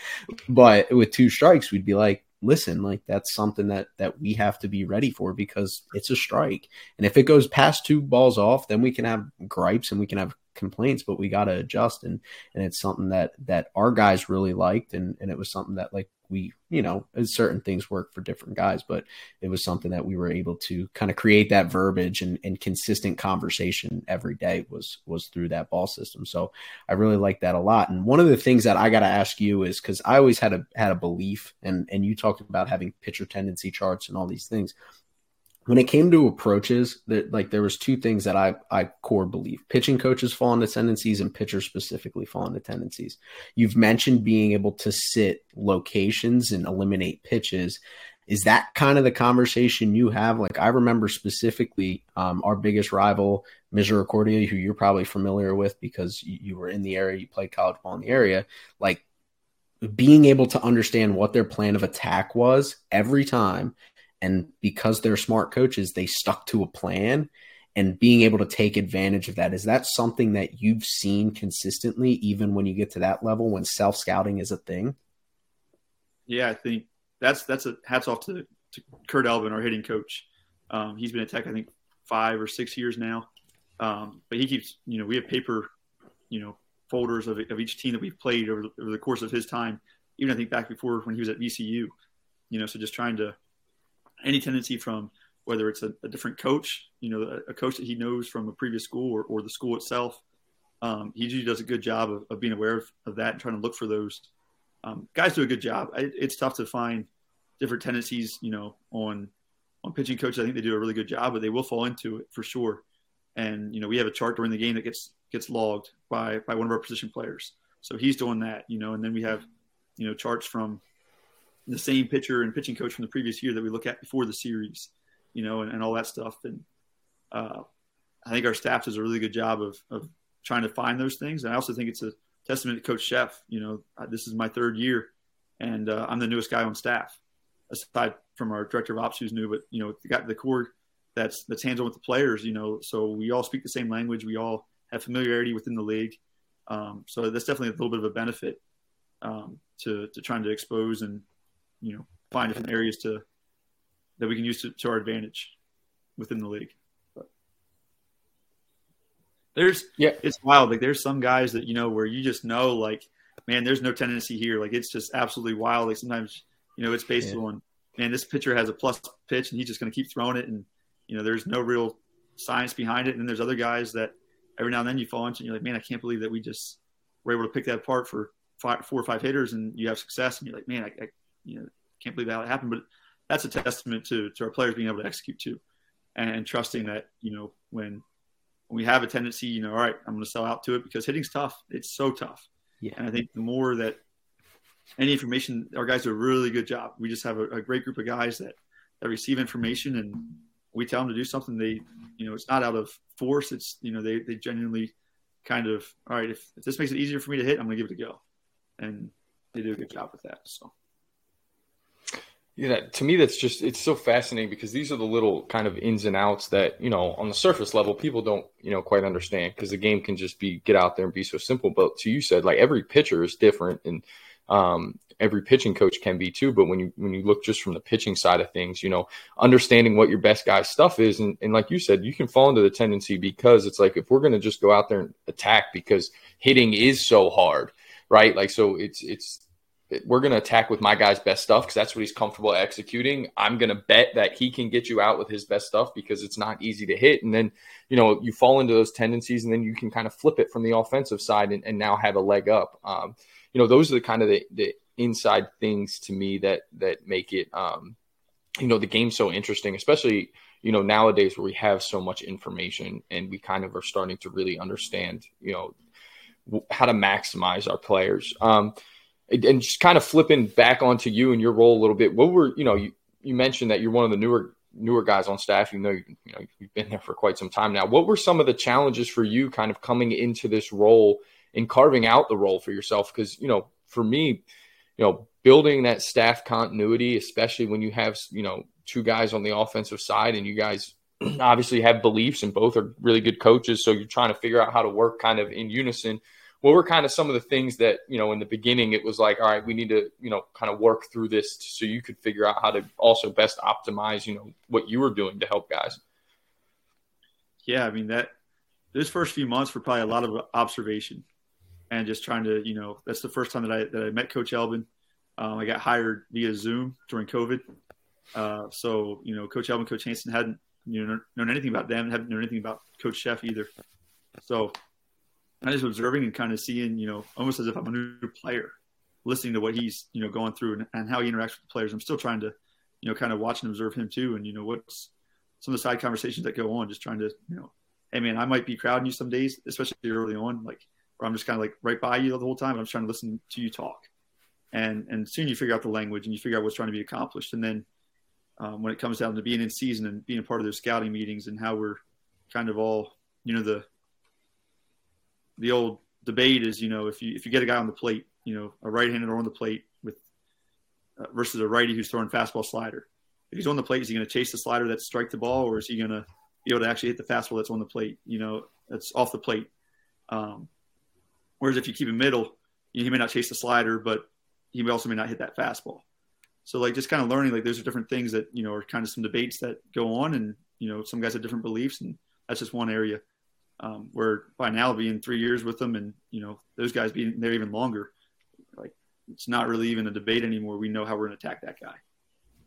But with two strikes, we'd be like, listen, like that's something that that we have to be ready for because it's a strike. And if it goes past two balls off, then we can have gripes and we can have complaints, but we got to adjust. And and it's something that that our guys really liked, and and it was something that like we, you know, certain things work for different guys, but it was something that we were able to kind of create that verbiage and, and consistent conversation every day was was through that ball system. So I really like that a lot. And one of the things that I got to ask you is because I always had a had a belief, and and you talked about having pitcher tendency charts and all these things when it came to approaches, that like there was two things that I I core believe: pitching coaches fall into tendencies, and pitchers specifically fall into tendencies. You've mentioned being able to sit locations and eliminate pitches. Is that kind of the conversation you have? Like I remember specifically um, our biggest rival, Misericordia, who you're probably familiar with because you, you were in the area, you played college ball in the area. Like being able to understand what their plan of attack was every time and because they're smart coaches, they stuck to a plan and being able to take advantage of that. Is that something that you've seen consistently, even when you get to that level when self scouting is a thing? Yeah, I think that's that's a hats off to, to Kurt Elvin, our hitting coach. Um, he's been at Tech, I think, five or six years now. Um, but he keeps, you know, we have paper, you know, folders of, of each team that we've played over, over the course of his time. Even I think back before when he was at VCU, you know, so just trying to any tendency from whether it's a, a different coach, you know, a, a, coach that he knows from a previous school or, or the school itself. Um, he usually does a good job of, of being aware of, of, that and trying to look for those. Um, guys do a good job. I, it's tough to find different tendencies, you know, on on pitching coaches. I think they do a really good job, but they will fall into it for sure. And you know, we have a chart during the game that gets gets logged by by one of our position players. So he's doing that, you know, and then we have, you know, charts from the same pitcher and pitching coach from the previous year that we look at before the series, you know, and, and all that stuff. And uh, I think our staff does a really good job of, of trying to find those things. And I also think it's a testament to Coach Szefc. You know, this is my third year, and uh, I'm the newest guy on staff, aside from our director of ops who's new. But you know, got the core that's that's hands on with the players. You know, so we all speak the same language. We all have familiarity within the league. Um, so that's definitely a little bit of a benefit um, to to trying to expose and you know find different areas to that we can use to, to our advantage within the league. But there's yeah, it's wild. Like there's some guys that you know where you just know like, man, there's no tendency here. Like it's just absolutely wild. Like sometimes you know it's based yeah. on man, this pitcher has a plus pitch and he's just going to keep throwing it, and you know there's no real science behind it. And then there's other guys that every now and then you fall into and you're like, man, I can't believe that we just were able to pick that apart for five, four or five hitters and you have success, and you're like, man, I, I you know can't believe it happened. But that's a testament to to our players being able to execute too, and, and trusting that you know when when we have a tendency, you know, all right, I'm going to sell out to it because hitting's tough. It's so tough. Yeah. And I think the more that any information, our guys do a really good job. We just have a, a great group of guys that that receive information and we tell them to do something. They, you know, it's not out of force. It's you know they they genuinely kind of all right. If, if this makes it easier for me to hit, I'm going to give it a go, and they do a good job with that. So. Yeah, to me, that's just it's so fascinating because these are the little kind of ins and outs that you know on the surface level people don't you know quite understand because the game can just be get out there and be so simple. But to you said like every pitcher is different and um, every pitching coach can be too. But when you when you look just from the pitching side of things, you know, understanding what your best guy's stuff is, and, and like you said, you can fall into the tendency because it's like if we're going to just go out there and attack because hitting is so hard, right? Like so, it's it's we're going to attack with my guy's best stuff because that's what he's comfortable executing. I'm going to bet that he can get you out with his best stuff because it's not easy to hit. And then, you know, you fall into those tendencies and then you can kind of flip it from the offensive side and, and now have a leg up. Um, you know, those are the kind of the, the inside things to me that, that make it, um, you know, the game so interesting, especially, you know, nowadays where we have so much information and we kind of are starting to really understand, you know, how to maximize our players. Um, and just kind of flipping back onto you and your role a little bit. What were you know you, you mentioned that you're one of the newer newer guys on staff. You know you, you know you've been there for quite some time now. What were some of the challenges for you, kind of coming into this role and carving out the role for yourself? Because you know for me, you know building that staff continuity, especially when you have you know two guys on the offensive side and you guys obviously have beliefs and both are really good coaches, so you're trying to figure out how to work kind of in unison what were kind of some of the things that you know in the beginning it was like all right we need to you know kind of work through this so you could figure out how to also best optimize you know what you were doing to help guys? Yeah i mean that those first few months were probably a lot of observation and just trying to you know that's the first time that i that i met coach elvin um, i got hired via zoom during covid. Uh, so you know coach elvin coach hanson hadn't you know known anything about them hadn't known anything about coach Szefc either. So I just observing and kind of seeing, you know, almost as if I'm a new player, listening to what he's, you know, going through and, and how he interacts with the players. I'm still trying to, you know, kind of watch and observe him too. And, you know, what's some of the side conversations that go on, just trying to, you know, hey man, I might be crowding you some days, especially early on, like where I'm just kind of like right by you the whole time. I'm just trying to listen to you talk. And, and soon you figure out the language and you figure out what's trying to be accomplished. And then um, when it comes down to being in season and being a part of those scouting meetings and how we're kind of all, you know, the, the old debate is, you know, if you if you get a guy on the plate, you know, a right-hander on the plate with uh, versus a righty who's throwing fastball slider. If he's on the plate, is he going to chase the slider that strike the ball, or is he going to be able to actually hit the fastball that's on the plate? You know, that's off the plate. Um, whereas if you keep him middle, he may not chase the slider, but he also may not hit that fastball. So like just kind of learning like those are different things that you know are kind of some debates that go on, and you know some guys have different beliefs, and that's just one area um, where by now being three years with them and you know those guys being there even longer like it's not really even a debate anymore. We know how we're going to attack that guy.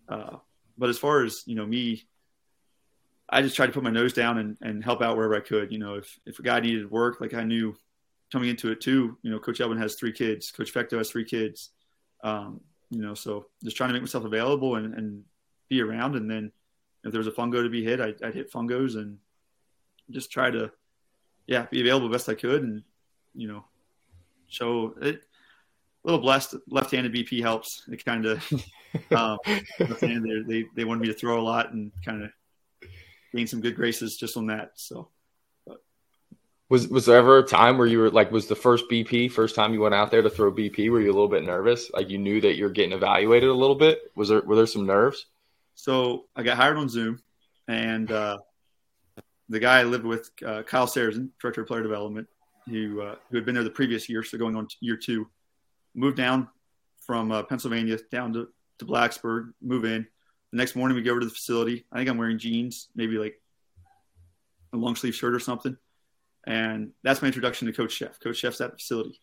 Uh, but as far as you know me i just tried to put my nose down and, and help out wherever i could. You know if, if a guy needed work like i knew coming into it too you know coach elvin has three kids coach Fecteau has three kids. Um, you know so just trying to make myself available and, and be around. And then if there was a fungo to be hit I'd, I'd hit fungos and just try to yeah, be available best I could, and you know, show it. A little blessed, left-handed BP helps. It kind of um, they they wanted me to throw a lot and kind of gain some good graces just on that. So, but. was was there ever a time where you were like, was the first BP first time you went out there to throw BP? Were you a little bit nervous? Like you knew that you're getting evaluated a little bit. Was there were there some nerves? So I got hired on Zoom, and uh, the guy I lived with, uh, Kyle Sarrazin, director of player development, who uh, who had been there the previous year, so going on year two, moved down from uh, Pennsylvania down to, to Blacksburg, move in. The next morning we go over to the facility. I think I'm wearing jeans, maybe like a long sleeve shirt or something. And that's my introduction to Coach Szefc. Coach Szefc's at the facility.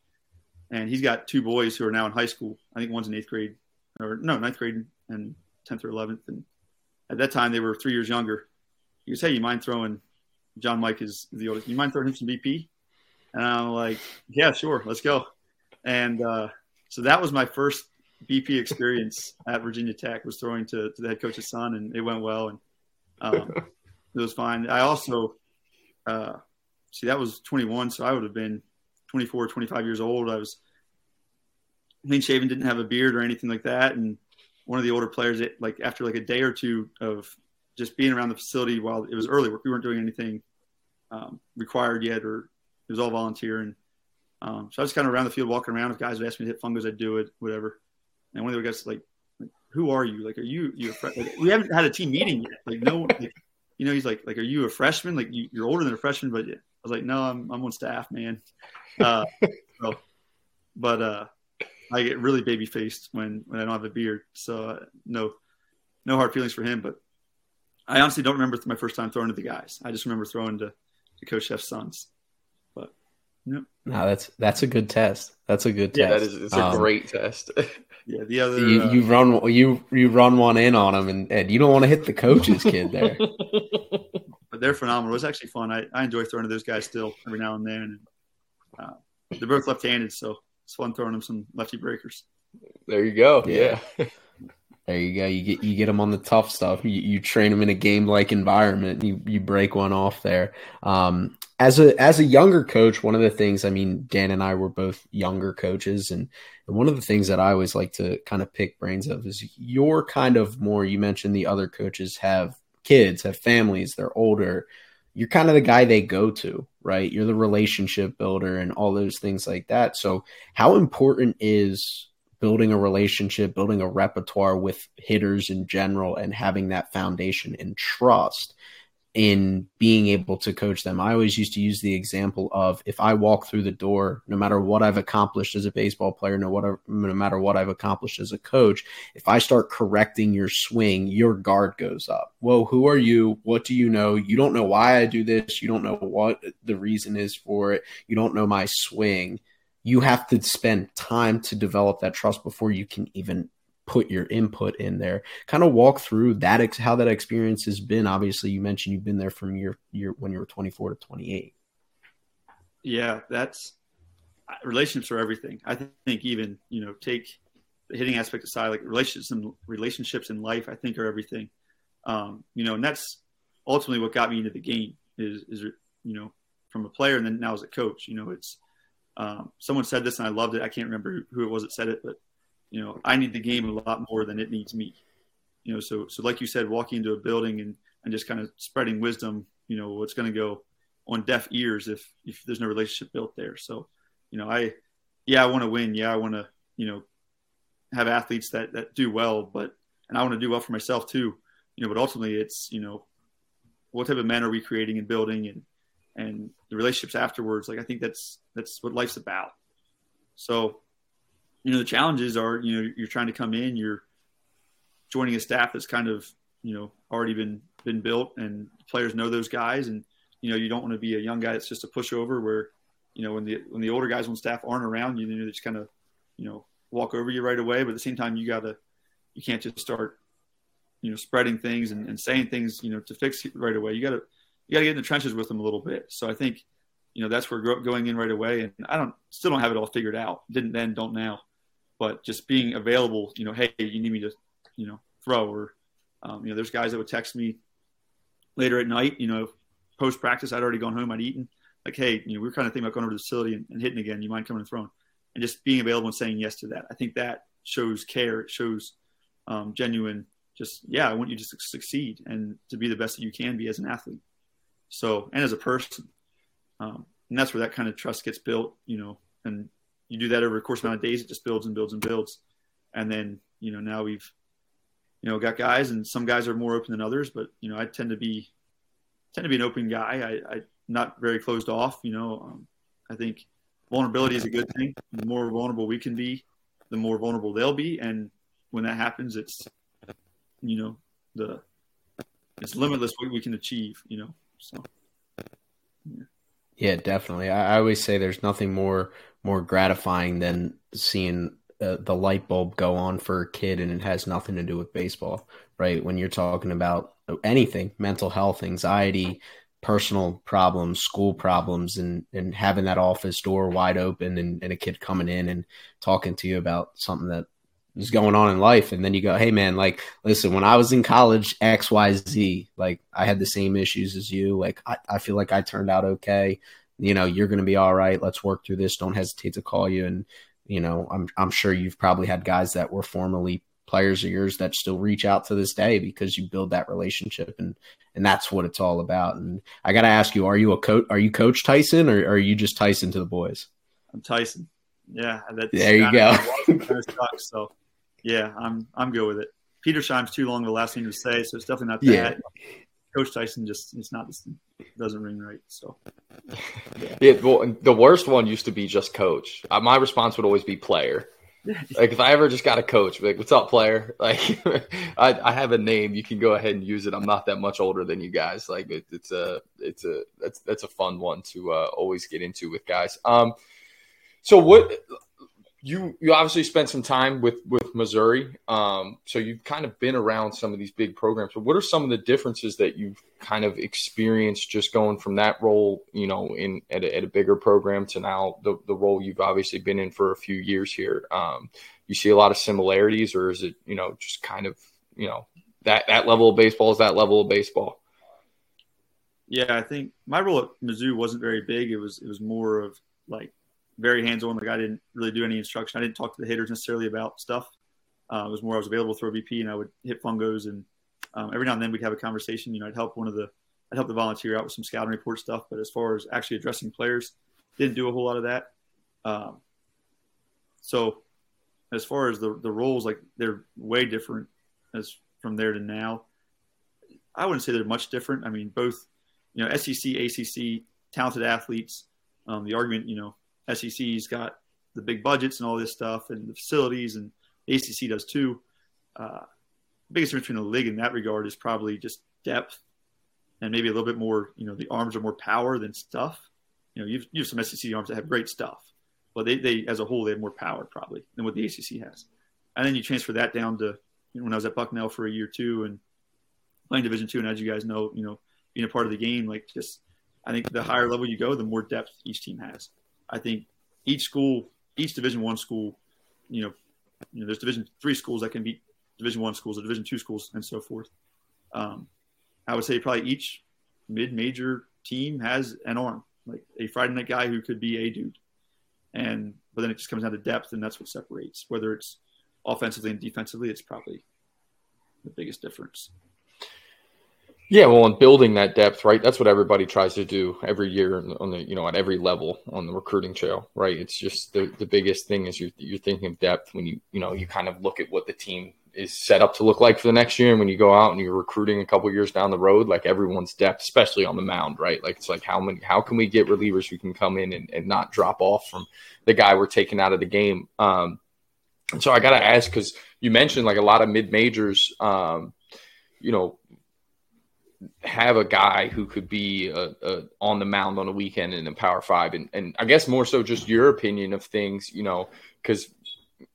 And he's got two boys who are now in high school. I think one's in eighth grade, or no, ninth grade and 10th or 11th. And at that time, they were three years younger. He goes, Hey, you mind throwing John Mike is the oldest. You mind throwing him some BP? And I'm like, yeah, sure, let's go. And uh, so that was my first BP experience at Virginia Tech was throwing to, to the head coach's son, and it went well, and um, it was fine. I also uh, see that was 21, so I would have been 24, 25 years old. I was clean shaven, didn't have a beard or anything like that, and one of the older players, it, like after like a day or two of just being around the facility while it was early work, we weren't doing anything um, required yet, or it was all volunteer, and um, so I was kind of around the field walking around. If guys would ask me to hit fungos, I'd do it, whatever. And one of the guys like, like "Who are you? Like, are you you? Like, we haven't had a team meeting yet. Like, no, like, you know." He's like, "Like, are you a freshman? Like, you, are older than a freshman?" But I was like, "No, I'm I'm on staff, man." Uh, so, but uh, I get really baby faced when when I don't have a beard. So uh, no, no hard feelings for him. But I honestly don't remember my first time throwing to the guys. I just remember throwing to, to Coach Szefc's sons. But no, no, that's that's a good test. That's a good yeah, test. that is it's a um, great test. yeah, the other you, uh, you run you you run one in on them, and, and you don't want to hit the coach's kid there. but they're phenomenal. It was actually fun. I, I enjoy throwing to those guys still every now and then. And, uh, they're both left-handed, so it's fun throwing them some lefty breakers. There you go. Yeah. yeah. There you go. You get you get them on the tough stuff. You, you train them in a game like environment. You you break one off there. Um, as a as a younger coach, one of the things I mean, Dan and I were both younger coaches, and, and one of the things that I always like to kind of pick brains of is you're kind of more. You mentioned the other coaches have kids, have families, they're older. You're kind of the guy they go to, right? You're the relationship builder and all those things like that. So, how important is building a relationship, building a repertoire with hitters in general, and having that foundation and trust in being able to coach them. I always used to use the example of if I walk through the door, no matter what I've accomplished as a baseball player, no, what, no matter what I've accomplished as a coach, if I start correcting your swing, your guard goes up. Whoa, who are you? What do you know? You don't know why I do this. You don't know what the reason is for it. You don't know my swing you have to spend time to develop that trust before you can even put your input in there. Kind of walk through that ex- how that experience has been. Obviously you mentioned you've been there from your year when you were 24 to 28 yeah that's relationships are everything. I think even you know take the hitting aspect aside like relationships and relationships in life i think are everything. Um, you know and that's ultimately what got me into the game is is you know from a player and then now as a coach you know it's um, someone said this and I loved it. I can't remember who it was that said it, but you know, I need the game a lot more than it needs me. You know, so so like you said, walking into a building and and just kind of spreading wisdom. You know, what's going to go on deaf ears if if there's no relationship built there. So, you know, I yeah, I want to win. Yeah, I want to you know have athletes that that do well, but and I want to do well for myself too. You know, but ultimately, it's you know, what type of men are we creating and building and and the relationships afterwards. Like I think that's that's what life's about. So, you know, the challenges are you know you're trying to come in, you're joining a staff that's kind of you know already been been built, and players know those guys, and you know you don't want to be a young guy that's just a pushover where you know when the when the older guys on staff aren't around you, you know, they just kind of you know walk over you right away. But at the same time, you gotta you can't just start you know spreading things and, and saying things you know to fix it right away. You gotta you got to get in the trenches with them a little bit. So I think, you know, that's where going in right away. And I don't, still don't have it all figured out. Didn't then, don't now. But just being available, you know, hey, you need me to, you know, throw or, um, you know, there's guys that would text me later at night, you know, post practice, I'd already gone home, I'd eaten. Like, hey, you know, we are kind of thinking about going over to the facility and, and hitting again. You mind coming and throwing? And just being available and saying yes to that. I think that shows care. It shows um, genuine, just, yeah, I want you to succeed and to be the best that you can be as an athlete. So, and as a person, um, and that's where that kind of trust gets built, you know, and you do that over a course amount of days, it just builds and builds and builds. And then, you know, now we've, you know, got guys and some guys are more open than others, but, you know, I tend to be, tend to be an open guy. I, I not very closed off, you know, um, I think vulnerability is a good thing. The more vulnerable we can be, the more vulnerable they'll be. And when that happens, it's, you know, the, it's limitless what we can achieve, you know? So, yeah, yeah definitely. I, I, always say there's nothing more more gratifying than seeing uh, the light bulb go on for a kid, and it has nothing to do with baseball, right? When you're talking about anything, mental health, anxiety, personal problems, school problems, and and having that office door wide open and, and a kid coming in and talking to you about something that is going on in life. And then you go hey man like listen when i was in college xyz like i had the same issues as you. Like i, I feel like i turned out okay. You know you're going to be all right. Let's work through this. Don't hesitate to call you. And you know i'm i'm sure you've probably had guys that were formerly players of yours that still reach out to this day because you build that relationship. And and that's what it's all about. And i got to ask you are you a coach are you coach tyson or, or are you just tyson to the boys? I'm tyson. Yeah there you go. so yeah, I'm I'm good with it. Petersheim's too long the last name to say, so it's definitely not that. Yeah. Coach Tyson just it's not doesn't ring right. So yeah. yeah, well, the worst one used to be just coach. Uh, my response would always be player. like if I ever just got a coach, like what's up, player? Like I, I have a name, you can go ahead and use it. I'm not that much older than you guys. Like it, it's a it's a that's that's a fun one to uh, always get into with guys. Um, so what you you obviously spent some time with with Missouri, um, so you've kind of been around some of these big programs. But what are some of the differences that you've kind of experienced just going from that role, you know, in at a, at a bigger program to now the the role you've obviously been in for a few years here? Um, you see a lot of similarities, or is it you know just kind of you know that that level of baseball is that level of baseball? Yeah, I think my role at Mizzou wasn't very big. It was it was more of like very hands on. Like I didn't really do any instruction. I didn't talk to the hitters necessarily about stuff. Uh, it was more I was available to throw BP and I would hit fungos and um, every now and then we'd have a conversation. You know, I'd help one of the I'd help the volunteer out with some scouting report stuff. But as far as actually addressing players, didn't do a whole lot of that. Um, so as far as the the roles, like they're way different as from there to now. I wouldn't say they're much different. I mean, both you know SEC, ACC, talented athletes. Um, the argument, you know, SEC's got the big budgets and all this stuff and the facilities, and ACC does too. Uh, the biggest difference between the league in that regard is probably just depth and maybe a little bit more. You know, the arms are more power than stuff. You know, you've, you have some SEC arms that have great stuff, but they, they as a whole they have more power probably than what the ACC has. And then you transfer that down to you know, when I was at Bucknell for a year too and playing Division two, and as you guys know, you know, being a part of the game, like just I think the higher level you go, the more depth each team has. I think each school, each Division One school, you know, you know, there's Division three schools that can beat Division One schools, or Division two schools, and so forth. Um, I would say probably each mid-major team has an arm, like a Friday night guy who could be a dude, and but then it just comes down to depth, and that's what separates. Whether it's offensively and defensively, it's probably the biggest difference. Yeah, well, and building that depth, right? That's what everybody tries to do every year on the, you know, at every level on the recruiting trail, right? It's just the, the biggest thing is you're, you're thinking of depth when you, you know, you kind of look at what the team is set up to look like for the next year. And when you go out and you're recruiting a couple years down the road, like everyone's depth, especially on the mound, right? Like it's like how many, how can we get relievers who can come in and, and not drop off from the guy we're taking out of the game? Um, so I got to ask because you mentioned like a lot of mid majors, um, you know, have a guy who could be a, a, on the mound on a weekend in a Power Five, and and I guess more so just your opinion of things, you know, because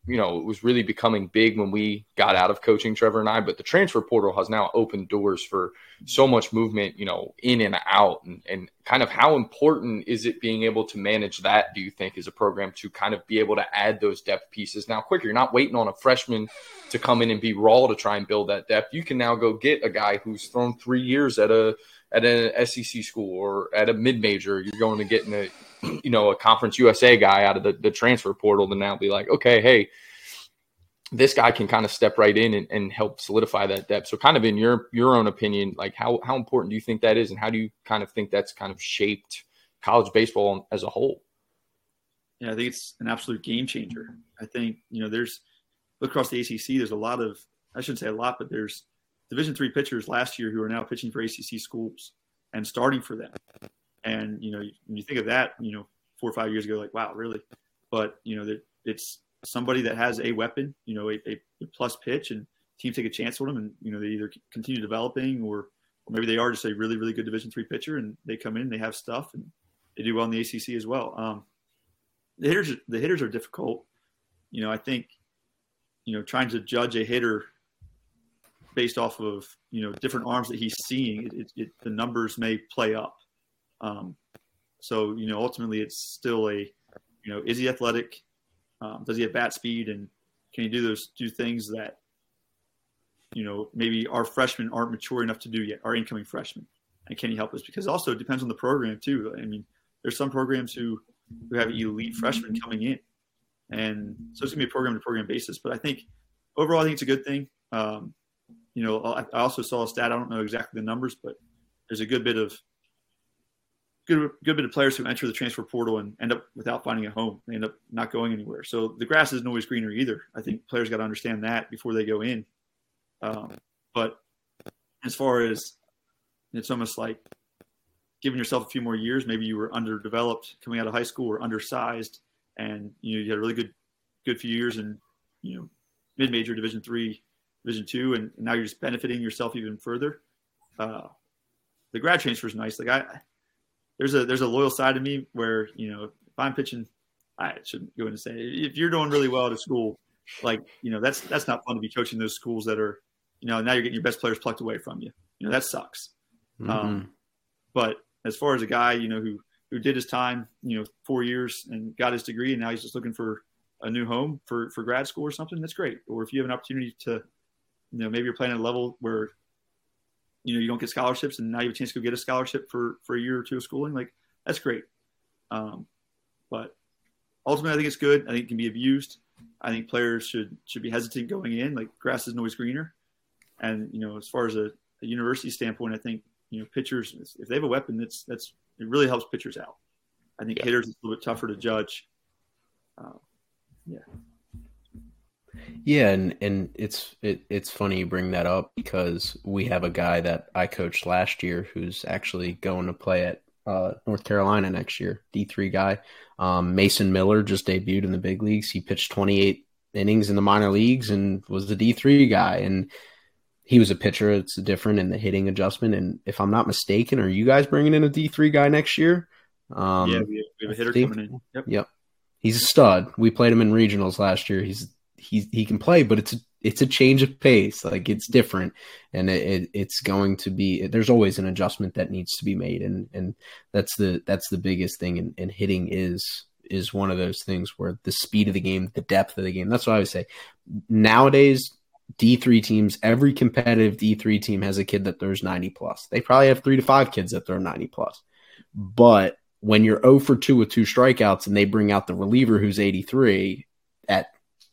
you know, it was really becoming big when we got out of coaching Trevor and I, but the transfer portal has now opened doors for so much movement, you know, in and out and, and kind of how important is it being able to manage that, do you think, as a program to kind of be able to add those depth pieces now quicker? You're not waiting on a freshman to come in and be raw to try and build that depth. You can now go get a guy who's thrown three years at a at an SEC school or at a mid major. You're going to get in a you know, a conference USA guy out of the, the transfer portal to now be like, okay, hey, this guy can kind of step right in and, and help solidify that depth. So kind of in your your own opinion, like how how important do you think that is and how do you kind of think that's kind of shaped college baseball as a whole? Yeah, I think it's an absolute game changer. I think, you know, there's across the ACC, there's a lot of I shouldn't say a lot, but there's Division three pitchers last year who are now pitching for ACC schools and starting for them. And you know, when you think of that, you know, four or five years ago, like wow, really? But you know, that it's somebody that has a weapon, you know, a, a, plus pitch, and teams take a chance on them, and you know, they either continue developing or, or maybe they are just a really, really good Division three pitcher, and they come in, they have stuff, and they do well in the ACC as well. Um, the hitters, the hitters are difficult. You know, I think, you know, trying to judge a hitter based off of you know different arms that he's seeing, it, it, it, the numbers may play up. Um, so you know, ultimately, it's still a you know, is he athletic? Um, does he have bat speed, and can he do those do things that you know maybe our freshmen aren't mature enough to do yet? Our incoming freshmen, and can he help us? Because also it depends on the program too. I mean, there's some programs who who have elite freshmen coming in, and so it's gonna be a program to program basis. But I think overall, I think it's a good thing. Um, you know, I, I also saw a stat. I don't know exactly the numbers, but there's a good bit of good good bit of players who enter the transfer portal and end up without finding a home. They end up not going anywhere. So the grass isn't always greener either. I think players got to understand that before they go in. Um, but as far as it's almost like giving yourself a few more years. Maybe you were underdeveloped coming out of high school or undersized, and you know you had a really good good few years in you know mid major Division three, Division two, and now you're just benefiting yourself even further. Uh, the grad transfer is nice. Like I, there's a there's a loyal side of me where you know if I'm pitching, I shouldn't go in and say if you're doing really well at a school, like you know that's that's not fun to be coaching those schools that are you know now you're getting your best players plucked away from you. You know that sucks. Mm-hmm. Um, but as far as a guy you know who who did his time, you know, four years and got his degree, and now he's just looking for a new home for for grad school or something. That's great. Or if you have an opportunity to, you know, maybe you're playing at a level where you know you don't get scholarships and now you have a chance to go get a scholarship for for a year or two of schooling like that's great. Um, but ultimately i think it's good. I think it can be abused. I think players should should be hesitant going in. Like grass isn't always greener. And you know as far as a, a university standpoint i think you know pitchers if they have a weapon that's that's it really helps pitchers out. I think yeah. hitters is a little bit tougher to judge. Uh, yeah yeah, and and it's it, it's funny you bring that up because we have a guy that I coached last year who's actually going to play at uh, North Carolina next year. D three guy, um, Mason Miller just debuted in the big leagues. He pitched twenty eight innings in the minor leagues and was the D three guy. And he was a pitcher. It's different in the hitting adjustment. And if I'm not mistaken, are you guys bringing in a D three guy next year? Um, yeah, we have, a hitter coming in. Yep. yep. He's a stud. We played him in regionals last year. He's he he can play, but it's a, it's a change of pace. Like it's different, and it, it, it's going to be. There's always an adjustment that needs to be made, and and that's the that's the biggest thing. And, and hitting is is one of those things where the speed of the game, the depth of the game. That's what I would say. Nowadays, D three teams, every competitive D three team has a kid that throws ninety plus. They probably have three to five kids that throw ninety plus, but when you're 0 for 2 with two strikeouts and they bring out the reliever who's 83 at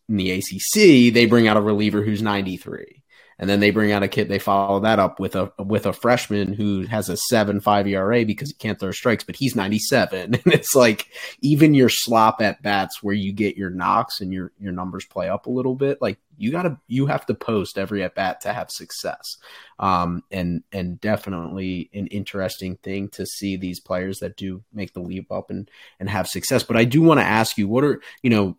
in the ACC, they bring out a reliever who's 93. And then they bring out a kid. They follow that up with a with a freshman who has a seven five ERA because he can't throw strikes, but he's ninety seven. And it's like even your slop at bats where you get your knocks and your your numbers play up a little bit. Like you gotta you have to post every at bat to have success. Um, and and definitely an interesting thing to see these players that do make the leap up and and have success. But I do want to ask you, what are you know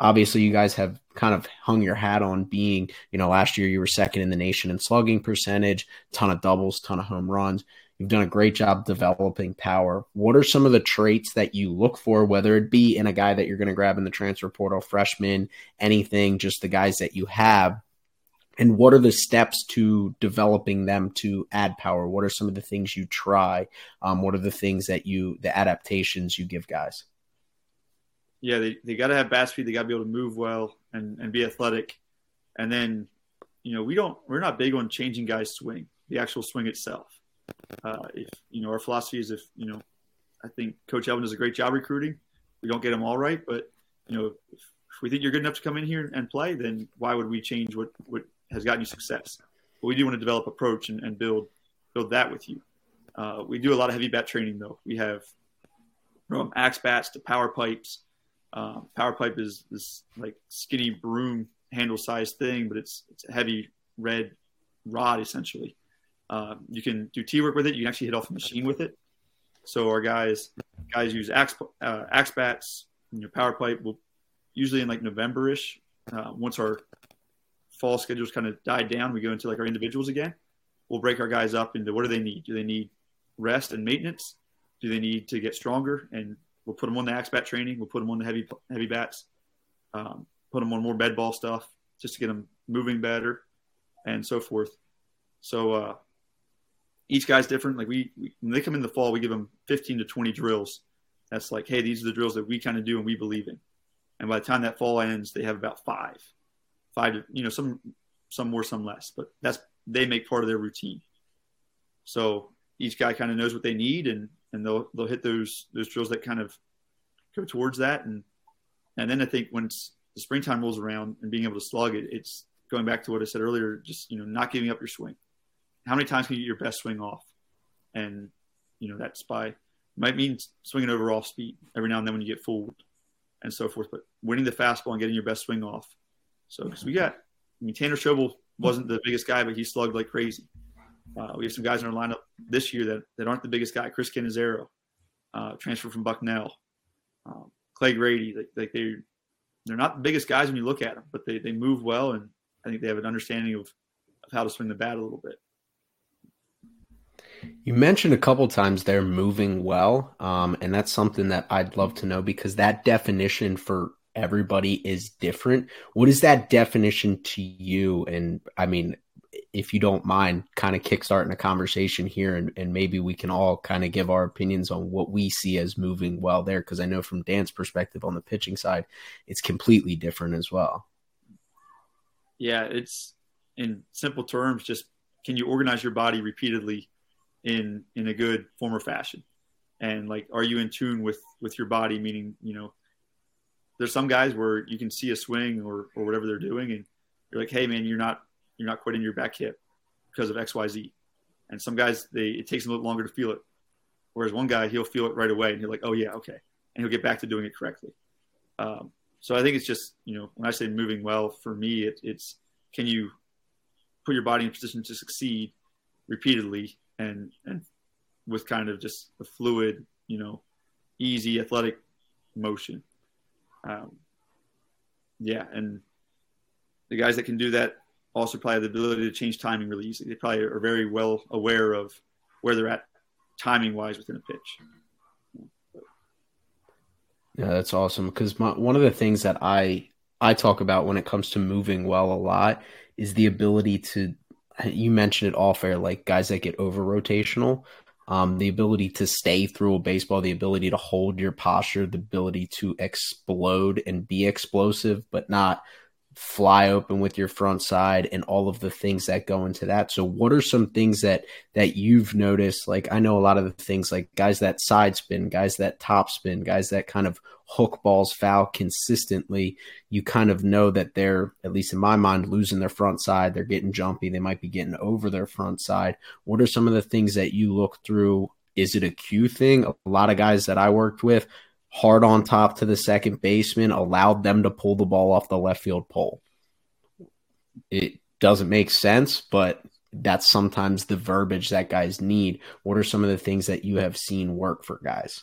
obviously you guys have kind of hung your hat on being, you know, last year you were second in the nation in slugging percentage, ton of doubles, ton of home runs. You've done a great job developing power. What are some of the traits that you look for, whether it be in a guy that you're going to grab in the transfer portal, freshman, anything, just the guys that you have? And what are the steps to developing them to add power? What are some of the things you try? Um, what are the things that you, the adaptations you give guys? Yeah, they, they got to have bat speed. They got to be able to move well and, and be athletic. And then, you know, we don't, we're not big on changing guys' swing, the actual swing itself. Uh, if, you know, our philosophy is if, you know, I think Coach Elvin does a great job recruiting. We don't get them all right, but, you know, if, if we think you're good enough to come in here and play, then why would we change what, what has gotten you success? But we do want to develop approach and, and build, build that with you. Uh, we do a lot of heavy bat training though. We have from axe bats to power pipes uh, power pipe is this like skinny broom handle size thing, but it's it's a heavy red rod essentially. Uh, you can do T work with it. You can actually hit off a machine with it. So our guys guys use axe uh, axe bats. And your power pipe will usually in like November-ish. Uh, once our fall schedules kind of died down, we go into like our individuals again. We'll break our guys up into what do they need? Do they need rest and maintenance? Do they need to get stronger and We'll put them on the axe bat training. We'll put them on the heavy heavy bats. Um, put them on more bed ball stuff just to get them moving better, and so forth. So uh, each guy's different. Like we, we, when they come in the fall, we give them 15 to 20 drills. That's like, hey, these are the drills that we kind of do and we believe in. And by the time that fall ends, they have about five, five to you know some some more, some less, but that's they make part of their routine. So each guy kind of knows what they need, and and they'll they'll hit those those drills that kind of go towards that, and and then I think once the springtime rolls around and being able to slug it, it's going back to what I said earlier, just you know not giving up your swing. How many times can you get your best swing off? And you know that's by might mean swinging over off speed every now and then when you get fooled and so forth. But winning the fastball and getting your best swing off. So because we got, I mean, Tanner Schobel wasn't the biggest guy, but he slugged like crazy. Uh, we have some guys in our lineup this year that, that aren't the biggest guy. Chris Cannizzaro, uh, transfer from Bucknell. Um, Clay Grady, like, like they they're not the biggest guys when you look at them, but they, they move well, and I think they have an understanding of, of how to swing the bat a little bit. You mentioned a couple times they're moving well, um, and that's something that I'd love to know because that definition for everybody is different. What is that definition to you? And I mean, if you don't mind, kind of kickstarting a conversation here, and, and maybe we can all kind of give our opinions on what we see as moving well there. Because I know from Dan's perspective on the pitching side, it's completely different as well. Yeah, it's in simple terms, just can you organize your body repeatedly in in a good form or fashion and like are you in tune with with your body meaning you know there's some guys where you can see a swing or or whatever they're doing and you're like hey man you're not you're not quitting your back hip because of xyz and some guys they it takes them a little longer to feel it. Whereas one guy he'll feel it right away and you're like oh yeah okay. And he'll get back to doing it correctly. Um, so i think it's just you know when i say moving well for me it, it's can you put your body in position to succeed repeatedly and and with kind of just a fluid, you know, easy athletic motion. Um, yeah, and the guys that can do that also probably have the ability to change timing really easily. They probably are very well aware of where they're at timing wise within a pitch. Yeah, that's awesome. Because one of the things that I I talk about when it comes to moving well a lot is the ability to you mentioned it all fair, like guys that get over rotational, um, the ability to stay through a baseball, the ability to hold your posture, the ability to explode and be explosive, but not fly open with your front side and all of the things that go into that. So what are some things that that you've noticed? Like I know a lot of the things like guys that side spin, guys that top spin, guys that kind of hook balls foul consistently, you kind of know that they're at least in my mind losing their front side, they're getting jumpy, they might be getting over their front side. What are some of the things that you look through? Is it a cue thing? A lot of guys that I worked with hard on top to the second baseman, allowed them to pull the ball off the left field pole. It doesn't make sense, but that's sometimes the verbiage that guys need. What are some of the things that you have seen work for guys?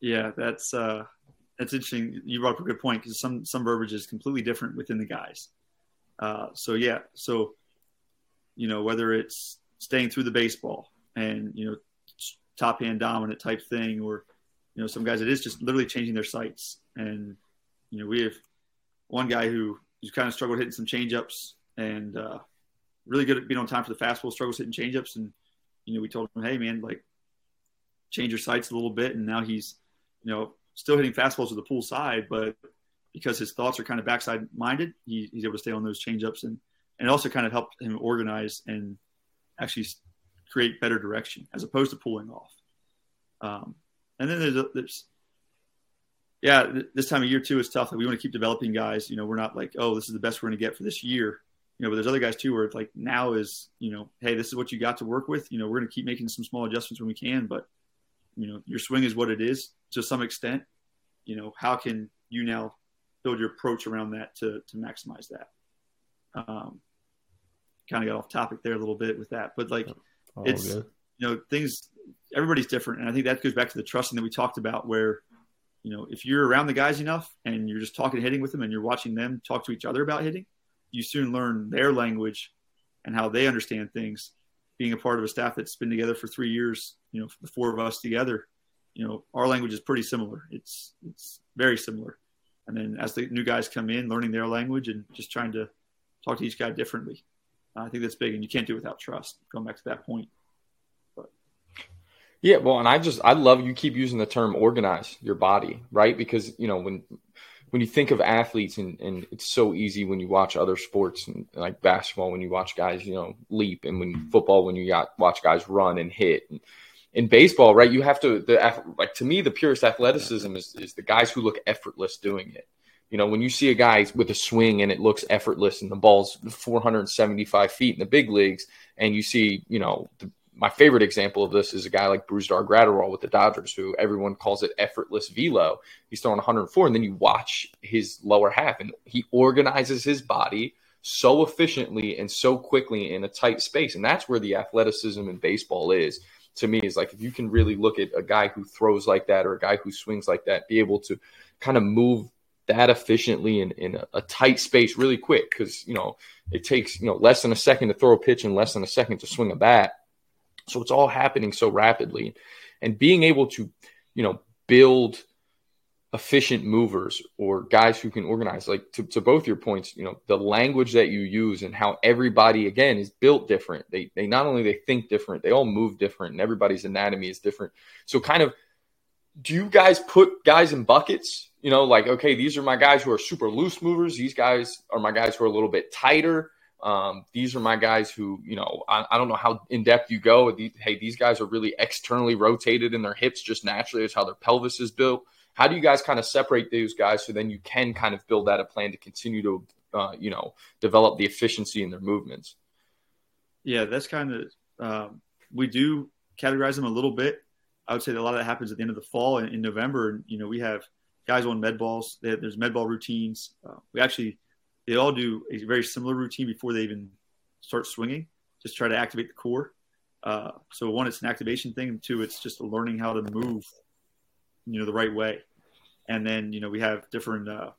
Yeah, that's uh that's interesting. You brought up a good point because some some verbiage is completely different within the guys. Uh, so yeah, so you know whether it's staying through the baseball and you know top hand dominant type thing, or you know, some guys it is just literally changing their sights. And you know, we have one guy who who's kind of struggled hitting some changeups and uh, really good at being on time for the fastball, struggles hitting changeups. And you know, we told him, hey man, like change your sights a little bit. And now he's you know still hitting fastballs with the pool side, but because his thoughts are kind of backside minded, he, he's able to stay on those changeups and and it also kind of helped him organize and actually create better direction as opposed to pulling off. Um, and then there's, there's yeah, this time of year too is tough. Like we want to keep developing guys. You know, we're not like, oh, this is the best we're going to get for this year. You know, but there's other guys too where it's like now is, you know, hey, this is what you got to work with. You know, we're going to keep making some small adjustments when we can, but you know, your swing is what it is to some extent. You know, how can you now build your approach around that to to maximize that? Um, kind of got off topic there a little bit with that, but like All it's good. You know things everybody's different, and I think that goes back to the trusting that we talked about, where you know if you're around the guys enough and you're just talking hitting with them and you're watching them talk to each other about hitting, you soon learn their language and how they understand things. Being a part of a staff that's been together for three years, you know, the four of us together, you know, our language is pretty similar. It's it's very similar. And then as the new guys come in, learning their language and just trying to talk to each guy differently. I think that's big, and you can't do it without trust. Going back to that point. Yeah, well, and I just I love you keep using the term organize your body, right? Because you know when when you think of athletes and, and it's so easy when you watch other sports and like basketball when you watch guys you know leap and when football when you got, watch guys run and hit and in baseball right you have to the like to me the purest athleticism is, is the guys who look effortless doing it you know when you see a guy with a swing and it looks effortless and the ball's 475 feet in the big leagues and you see you know the, my favorite example of this is a guy like Brusdar Graterol with the Dodgers, who everyone calls it effortless velo. He's throwing 104, and then you watch his lower half, and he organizes his body so efficiently and so quickly in a tight space, and that's where the athleticism in baseball is. To me, is like if you can really look at a guy who throws like that or a guy who swings like that, be able to kind of move that efficiently in, in a, a tight space really quick because you know it takes you know less than a second to throw a pitch and less than a second to swing a bat so it's all happening so rapidly. And being able to, you know, build efficient movers or guys who can organize, like to, to both your points, you know, the language that you use and how everybody again is built different. They they not only they think different, they all move different and everybody's anatomy is different. So kind of do you guys put guys in buckets? You know, like, okay, these are my guys who are super loose movers. These guys are my guys who are a little bit tighter. Um, these are my guys who, you know, I, I don't know how in depth you go. Hey, these guys are really externally rotated in their hips just naturally. It's how their pelvis is built. How do you guys kind of separate those guys so then you can kind of build out a plan to continue to, uh, you know, develop the efficiency in their movements? Yeah, that's kind of, um, we do categorize them a little bit. I would say that a lot of that happens at the end of the fall in, in November. And, you know, we have guys on med balls. Have, there's med ball routines. Uh, we actually they all do a very similar routine before they even start swinging. Just try to activate the core. Uh, so one, it's an activation thing. Two, it's just learning how to move, you know, the right way. And then you know we have different uh,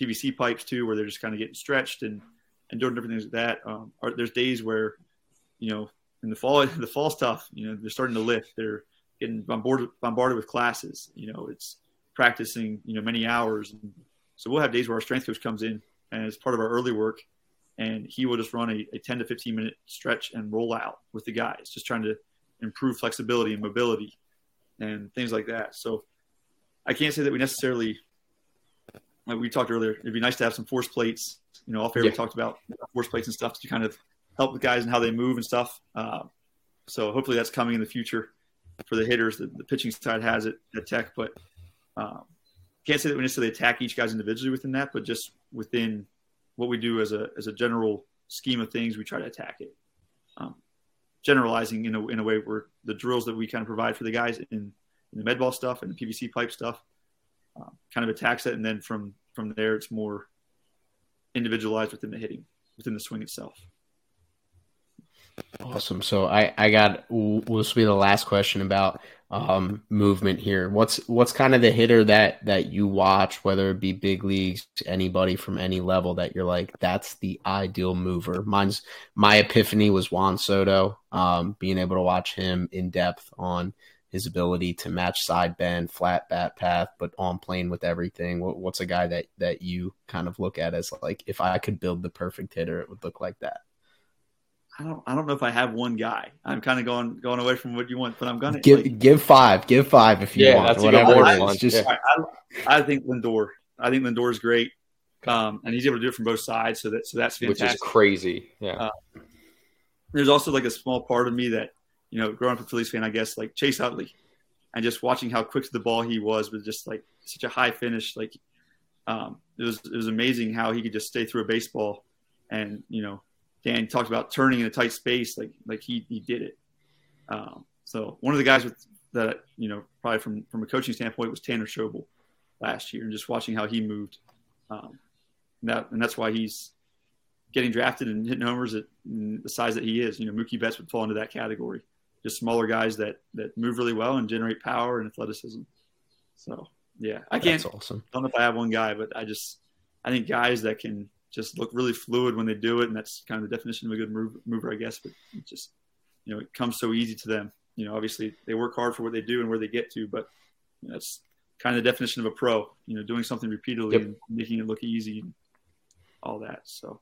PVC pipes too, where they're just kind of getting stretched and and doing different things like that. Um, or, there's days where, you know, in the fall, the fall stuff, you know, they're starting to lift. They're getting bombarded bombarded with classes. You know, it's practicing, you know, many hours. And so we'll have days where our strength coach comes in as part of our early work. And he will just run a, a 10 to 15 minute stretch and roll out with the guys, just trying to improve flexibility and mobility and things like that. So I can't say that we necessarily, like we talked earlier, it'd be nice to have some force plates. You know, off air yeah. we talked about force plates and stuff to kind of help the guys and how they move and stuff. Uh, so hopefully that's coming in the future for the hitters. The, the pitching side has it at Tech, but um, can't say that we necessarily attack each guy's individually within that, but just within what we do as a as a general scheme of things, we try to attack it. Um, generalizing in a in a way where the drills that we kind of provide for the guys in, in the med ball stuff and the PVC pipe stuff uh, kind of attacks it, and then from from there it's more individualized within the hitting within the swing itself. Awesome. So I I got this will be the last question about um, movement here. What's what's kind of the hitter that that you watch, whether it be big leagues, anybody from any level that you're like, that's the ideal mover. Mine's my epiphany was Juan Soto. Um, being able to watch him in depth on his ability to match side bend, flat bat path, but on plane with everything. What's a guy that that you kind of look at as like, if I could build the perfect hitter, it would look like that. I don't I don't know if I have one guy. I'm kind of going going away from what you want, but I'm gonna give like, give five, give five if you yeah, want. That's whatever it is. Just yeah. I, I, think Lindor. I think Lindor is great, um, and he's able to do it from both sides. So that so that's fantastic. Which is crazy. Yeah. Uh, there's also like a small part of me that you know, growing up a Phillies fan, I guess like Chase Utley, and just watching how quick to the ball he was with just like such a high finish. Like um, it was it was amazing how he could just stay through a baseball and you know Dan talked about turning in a tight space, like like he he did it. Um, so one of the guys with that you know probably from from a coaching standpoint was Tanner Schobel last year, and just watching how he moved. Um, and that and that's why he's getting drafted and hitting homers at the size that he is. You know, Mookie Betts would fall into that category. Just smaller guys that that move really well and generate power and athleticism. So yeah, I can't. That's awesome. I don't know if I have one guy, but I just I think guys that can just look really fluid when they do it, and that's kind of the definition of a good move, mover, I guess. But it just you know, it comes so easy to them. You know, obviously they work hard for what they do and where they get to, but you know, that's kind of the definition of a pro. You know, doing something repeatedly yep. and making it look easy and all that. So.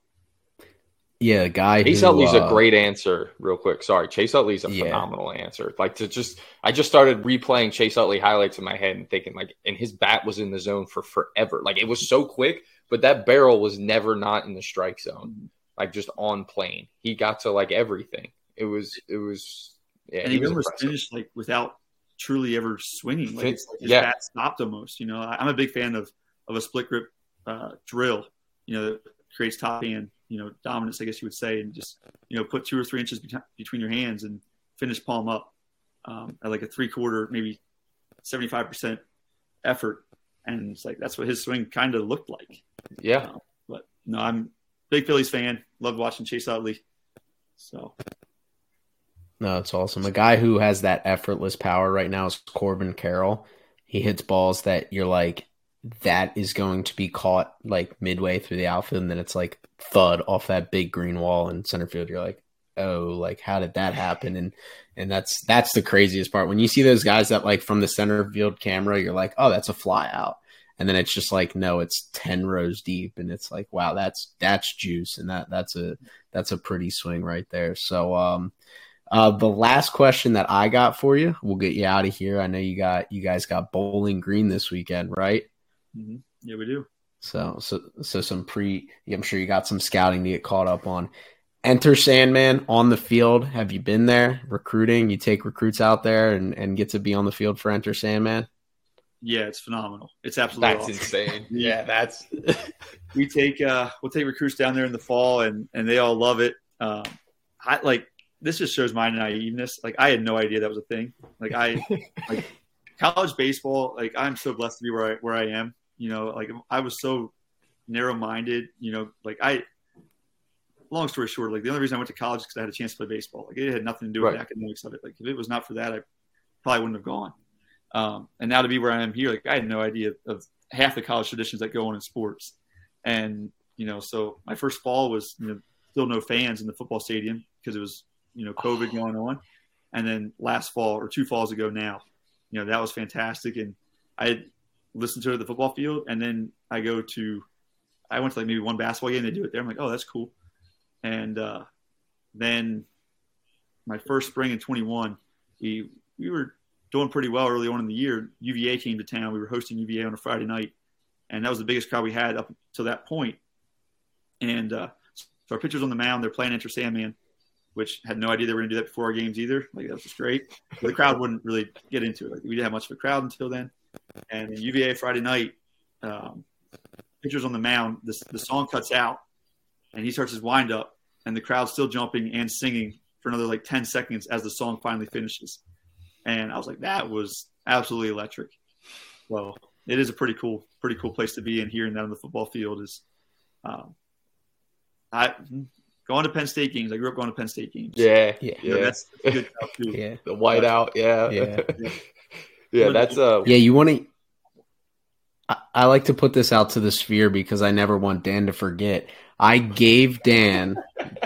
Yeah, a guy. Chase who, Utley's uh, a great answer, real quick. Sorry, Chase Utley's a Yeah. phenomenal answer. Like to just, I just started replaying Chase Utley highlights in my head and thinking like, and his bat was in the zone for forever. Like it was so quick, but that barrel was never not in the strike zone. Like just on plane, he got to like everything. It was, it was, yeah. and he he was almost impressive. finished like without truly ever swinging. Like Fin- it's, his yeah. bat stopped almost. You know, I, I'm a big fan of of a split grip uh, drill. You know, that creates top hand, you know, dominance, I guess you would say, and just you know put two or three inches bet- between your hands and finish palm up um, at like a three quarter, maybe seventy five percent effort. And it's like that's what his swing kind of looked like. Yeah, But no, I'm a big Phillies fan. Loved watching Chase Utley. So No, it's awesome. A guy who has that effortless power right now is Corbin Carroll. He hits balls that you're like, that is going to be caught like midway through the outfield, and then it's like thud off that big green wall in center field. You're like, oh, like how did that happen? And and that's that's the craziest part when you see those guys that like from the center field camera, you're like, oh, that's a fly out. And then it's just like, no, it's ten rows deep, and it's like, wow, that's that's juice, and that that's a that's a pretty swing right there. So, um, uh, the last question that I got for you, we'll get you out of here. I know you got you guys got Bowling Green this weekend, right? mhm. yeah, we do. So, so, so some pre. I'm sure you got some scouting to get caught up on. Enter Sandman on the field. Have you been there recruiting? You take recruits out there and, and get to be on the field for Enter Sandman. Yeah, it's phenomenal. It's absolutely that's awesome. insane. Yeah, that's we take uh we'll take recruits down there in the fall and and they all love it um i like this just shows my naiveness like i had no idea that was a thing like i like college baseball like i'm so blessed to be where i where i am you know like i was so narrow-minded you know like i long story short like the only reason i went to college is because i had a chance to play baseball. Like it had nothing to do with Right. the academics of it. Like if it was not for that i probably wouldn't have gone. Um, and now to be where i am here like i had no idea of half the college traditions that go on in sports. And you know, so my first fall was you know, still no fans in the football stadium because it was you know COVID going on, and then last fall or two falls ago now, you know that was fantastic, and I had listened to it at the football field, and then I go to, I went to like maybe one basketball game, they do it there, I'm like, oh, that's cool, and uh, then my first spring in 21, we we were doing pretty well early on in the year. UVA came to town, we were hosting UVA on a Friday night and that was the biggest crowd we had up to that point. And uh, so our pitchers on the mound, they're playing Enter Sandman, which had no idea they were going to do that before our games either. Like that was just great. But the crowd wouldn't really get into it. Like, we didn't have much of a crowd until then. And then UVA Friday night, um, pitchers on the mound, the, the song cuts out, and he starts his wind up, and the crowd's still jumping and singing for another like 10 seconds as the song finally finishes. And I was like, that was absolutely electric. Well, it is a pretty cool, pretty cool place to be. And hearing that on the football field is, um, I going to Penn State games. I grew up going to Penn State games. Yeah. yeah, You yeah. know, that's that's good stuff too. Yeah, the whiteout. Yeah, Yeah. yeah. Yeah, that's uh, yeah. You want to. I, I like to put this out to the sphere because I never want Dan to forget. I gave Dan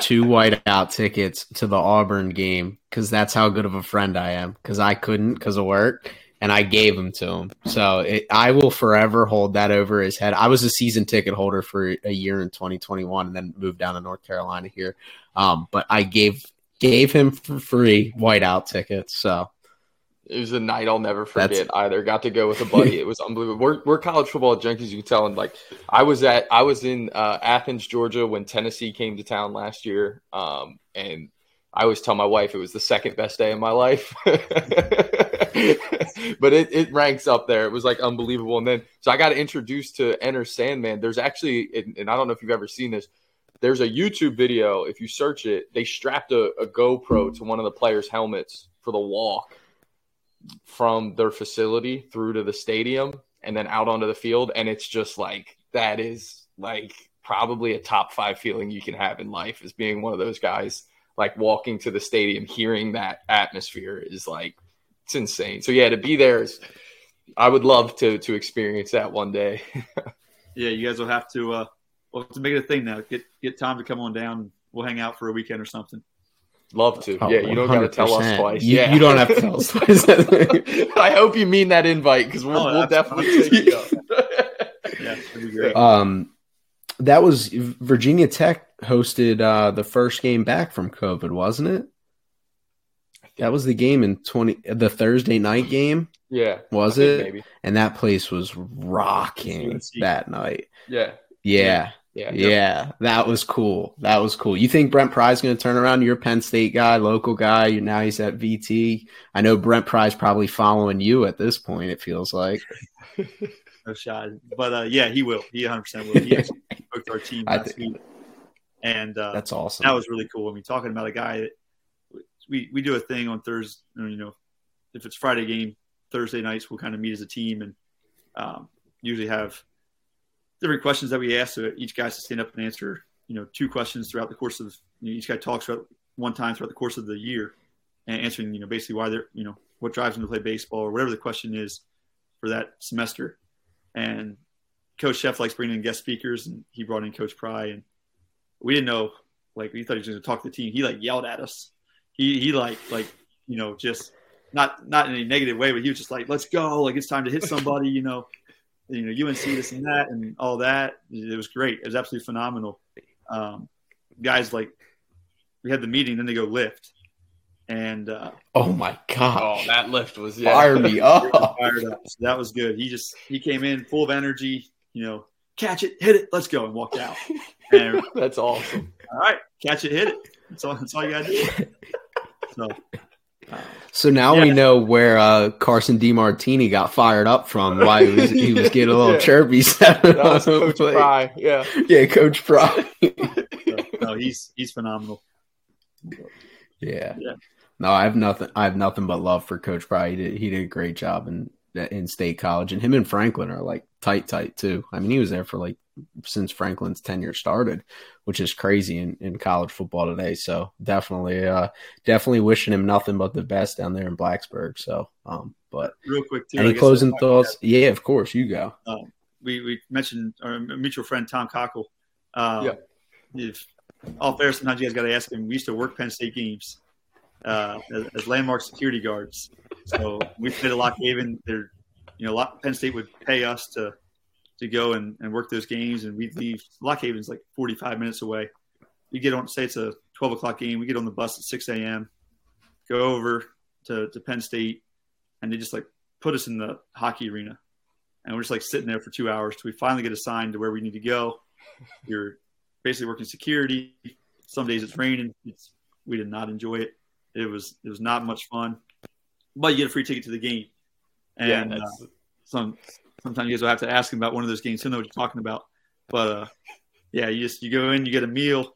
two whiteout tickets to the Auburn game because that's how good of a friend I am. Because I couldn't because of work, and I gave them to him. So it, I will forever hold that over his head. I was a season ticket holder for a year in 2021, and then moved down to North Carolina here. Um, but I gave gave him for free whiteout tickets. So It was a night I'll never That's- forget either. Got to go with a buddy. It was unbelievable. We're, we're college football junkies, you can tell. And like, I was at, I was in uh, Athens, Georgia when Tennessee came to town last year. Um, and I always tell my wife it was the second best day of my life. but it, it ranks up there. It was like unbelievable. And then, so I got introduced to Enter Sandman. There's actually, and, and I don't know if you've ever seen this, there's a YouTube video. If you search it, they strapped a, a GoPro to one of the players' helmets for the walk from their facility through to the stadium and then out onto the field. And it's just like, that is like probably a top five feeling you can have in life is being one of those guys, like walking to the stadium, hearing that atmosphere is like, it's insane. So yeah, to be there is, I would love to, to experience that one day. Yeah, you guys will have to uh, we'll to make it a thing now. Get get Tom to come on down. We'll hang out for a weekend or something. Love to. Oh, yeah. You don't got to tell us twice. You, yeah. you don't have to tell us twice. I hope you mean that invite because we'll, Oh, we'll definitely take you up. Yeah, that'd be great. um, that was Virginia Tech hosted uh, the first game back from COVID, wasn't it? That was the game in twenty, the Thursday night game, Yeah. was I it? Maybe. And that place was rocking that night. Yeah. Yeah, Yeah. Yeah, that was cool. That was cool. You think Brent Pry's going to turn around? You're a Penn State guy, local guy. You now he's at VT. I know Brent Pry's probably following you at this point. It feels like. no shot. But uh, yeah, he will. He 100 percent will. He actually spoke to our team last think- week, and uh, That's awesome. that was really cool. I mean, talking about a guy that we we do a thing on Thursday. You know, if it's Friday game, Thursday nights we'll kind of meet as a team and um, usually have different questions that we ask. So each guy to stand up and answer. You know, two questions throughout the course of you know, each guy talks about one time throughout the course of the year and answering. You know, basically why they're you know what drives them to play baseball or whatever the question is for that semester. And Coach Szefc likes bringing in guest speakers, and he brought in Coach Pry, and we didn't know. Like we thought he was going to talk to the team. He like yelled at us. He he like like you know just not not in a negative way, but he was just like, "Let's go! Like it's time to hit somebody." You know, you know UNC this and that and all that. It was great. It was absolutely phenomenal. Um, guys like we had the meeting, then they go lift, and uh, oh my god, Oh, that lift was yeah. Fire me up. fired up. So that was good. He just he came in full of energy. You know, catch it, hit it, let's go, and walked out. And That's awesome. all right, catch it, hit it. That's all. That's all you got to do. So. Uh, So now we know where uh, Carson DeMartini got fired up from. Why he was he was getting a little Yeah. chirpy. That was Coach Pry. Yeah. Yeah, Coach Pry. so, no, he's he's phenomenal. Yeah. Yeah. No, I have nothing. I have nothing but love for Coach Pry. He did. He did a great job in in State College, and him and Franklin are like tight, tight too. I mean, he was there for like since Franklin's tenure started, which is crazy in, in college football today. So definitely, uh, definitely wishing him nothing but the best down there in Blacksburg. So, um, but Real quick, too. Any closing thoughts? Yeah, of course, you go. we, we mentioned our mutual friend Tom Cockle. Um, Yeah. If all fair, sometimes you guys got to ask him. We used to work Penn State games uh, as, as landmark security guards. So we played at Lock Haven. There, you know, Lock, Penn State would pay us to to go and, and work those games, and we'd leave. Lock Haven's like 45 minutes away. We get on, say it's a 12 o'clock game. We get on the bus at 6 a.m. Go over to, to Penn State, and they just like put us in the hockey arena and we're just like sitting there for two hours till we finally get assigned to where we need to go. You're basically working security. Some days it's raining. It's we did not enjoy it. It was it was not much fun, but you get a free ticket to the game. Yeah. And uh, some sometimes you guys will have to ask him about one of those games. He'll know what you're talking about. But uh, yeah, you just you go in, you get a meal,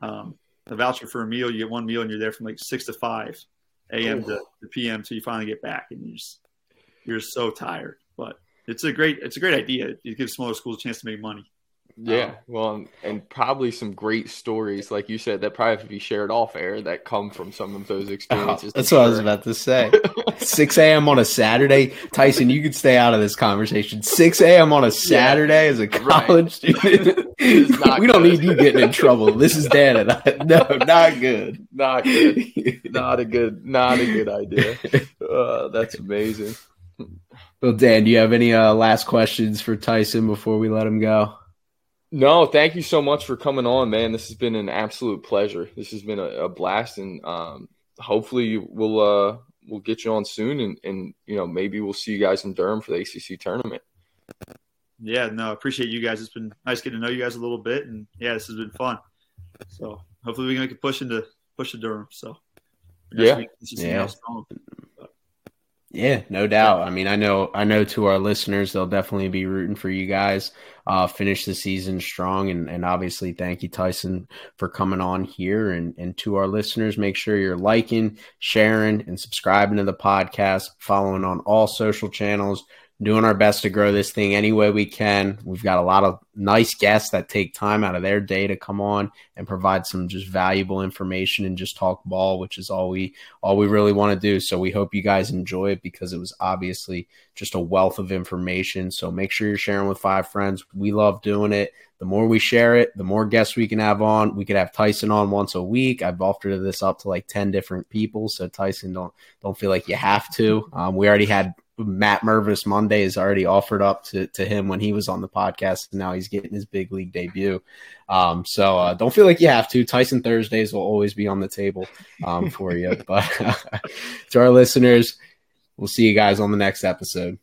um, a voucher for a meal. You get one meal, and you're there from like six to five a.m. to, to p.m. So you finally get back, and you just you're so tired. But it's a great it's a great idea. It gives smaller schools a chance to make money. Yeah, well, and- and probably some great stories, like you said, that probably have to be shared off air that come from some of those experiences. that's I'm what I was about to say. 6 a.m. on a Saturday. Tyson, you could stay out of this conversation. 6 a.m. on a Saturday as a college student. It's not we don't need you getting in trouble. This is Dan and I. No, not good. Not good. Not a good. Not a good idea. Uh, that's amazing. well, Dan, do you have any uh, last questions for Tyson before we let him go? No, thank you so much for coming on, man. This has been an absolute pleasure. This has been a, a blast, and um, hopefully we'll uh, we'll get you on soon, and, and you know maybe we'll see you guys in Durham for the ACC tournament. Yeah, no, appreciate you guys. It's been nice getting to know you guys a little bit, and yeah, this has been fun. So hopefully we can make a push into push to Durham. So Yeah. week, let's Yeah. Yeah, no doubt. I mean, I know, I know. To our listeners, they'll definitely be rooting for you guys. Uh, finish the season strong, and and obviously, thank you, Tyson, for coming on here. And and to our listeners, make sure you're liking, sharing, and subscribing to the podcast. Following on all social channels. Doing our best to grow this thing any way we can. We've got a lot of nice guests that take time out of their day to come on and provide some just valuable information and just talk ball, which is all we all we really want to do. So we hope you guys enjoy it because it was obviously just a wealth of information. So make sure you're sharing with five friends. We love doing it. The more we share it, the more guests we can have on. We could have Tyson on once a week. I've offered this up to like 10 different people. So Tyson, don't don't feel like you have to. Um, we already had Matt Mervis Monday is already offered up to, to him when he was on the podcast. And now he's getting his big league debut. Um, so uh, don't feel like you have to. Tyson Thursdays will always be on the table um, for you. But to our listeners, we'll see you guys on the next episode.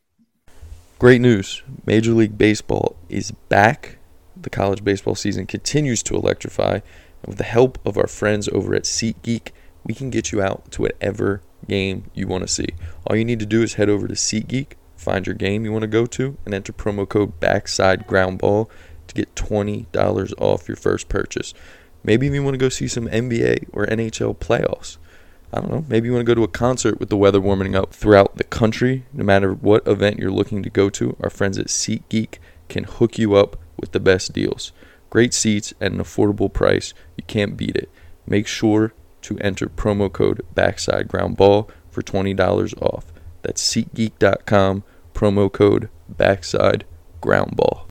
Great news. Major League Baseball is back. The college baseball season continues to electrify. And with the help of our friends over at SeatGeek, we can get you out to whatever game you want to see. All you need to do is head over to SeatGeek, find your game you want to go to, and enter promo code Backside to get $20 off your first purchase. Maybe you want to go see some NBA or NHL playoffs. I don't know. Maybe you want to go to a concert with the weather warming up throughout the country. No matter what event you're looking to go to, our friends at SeatGeek can hook you up with the best deals. Great seats at an affordable price. You can't beat it. Make sure to enter promo code Backside Ground Ball for $20 off. That's SeatGeek.com, promo code Backside Ground Ball.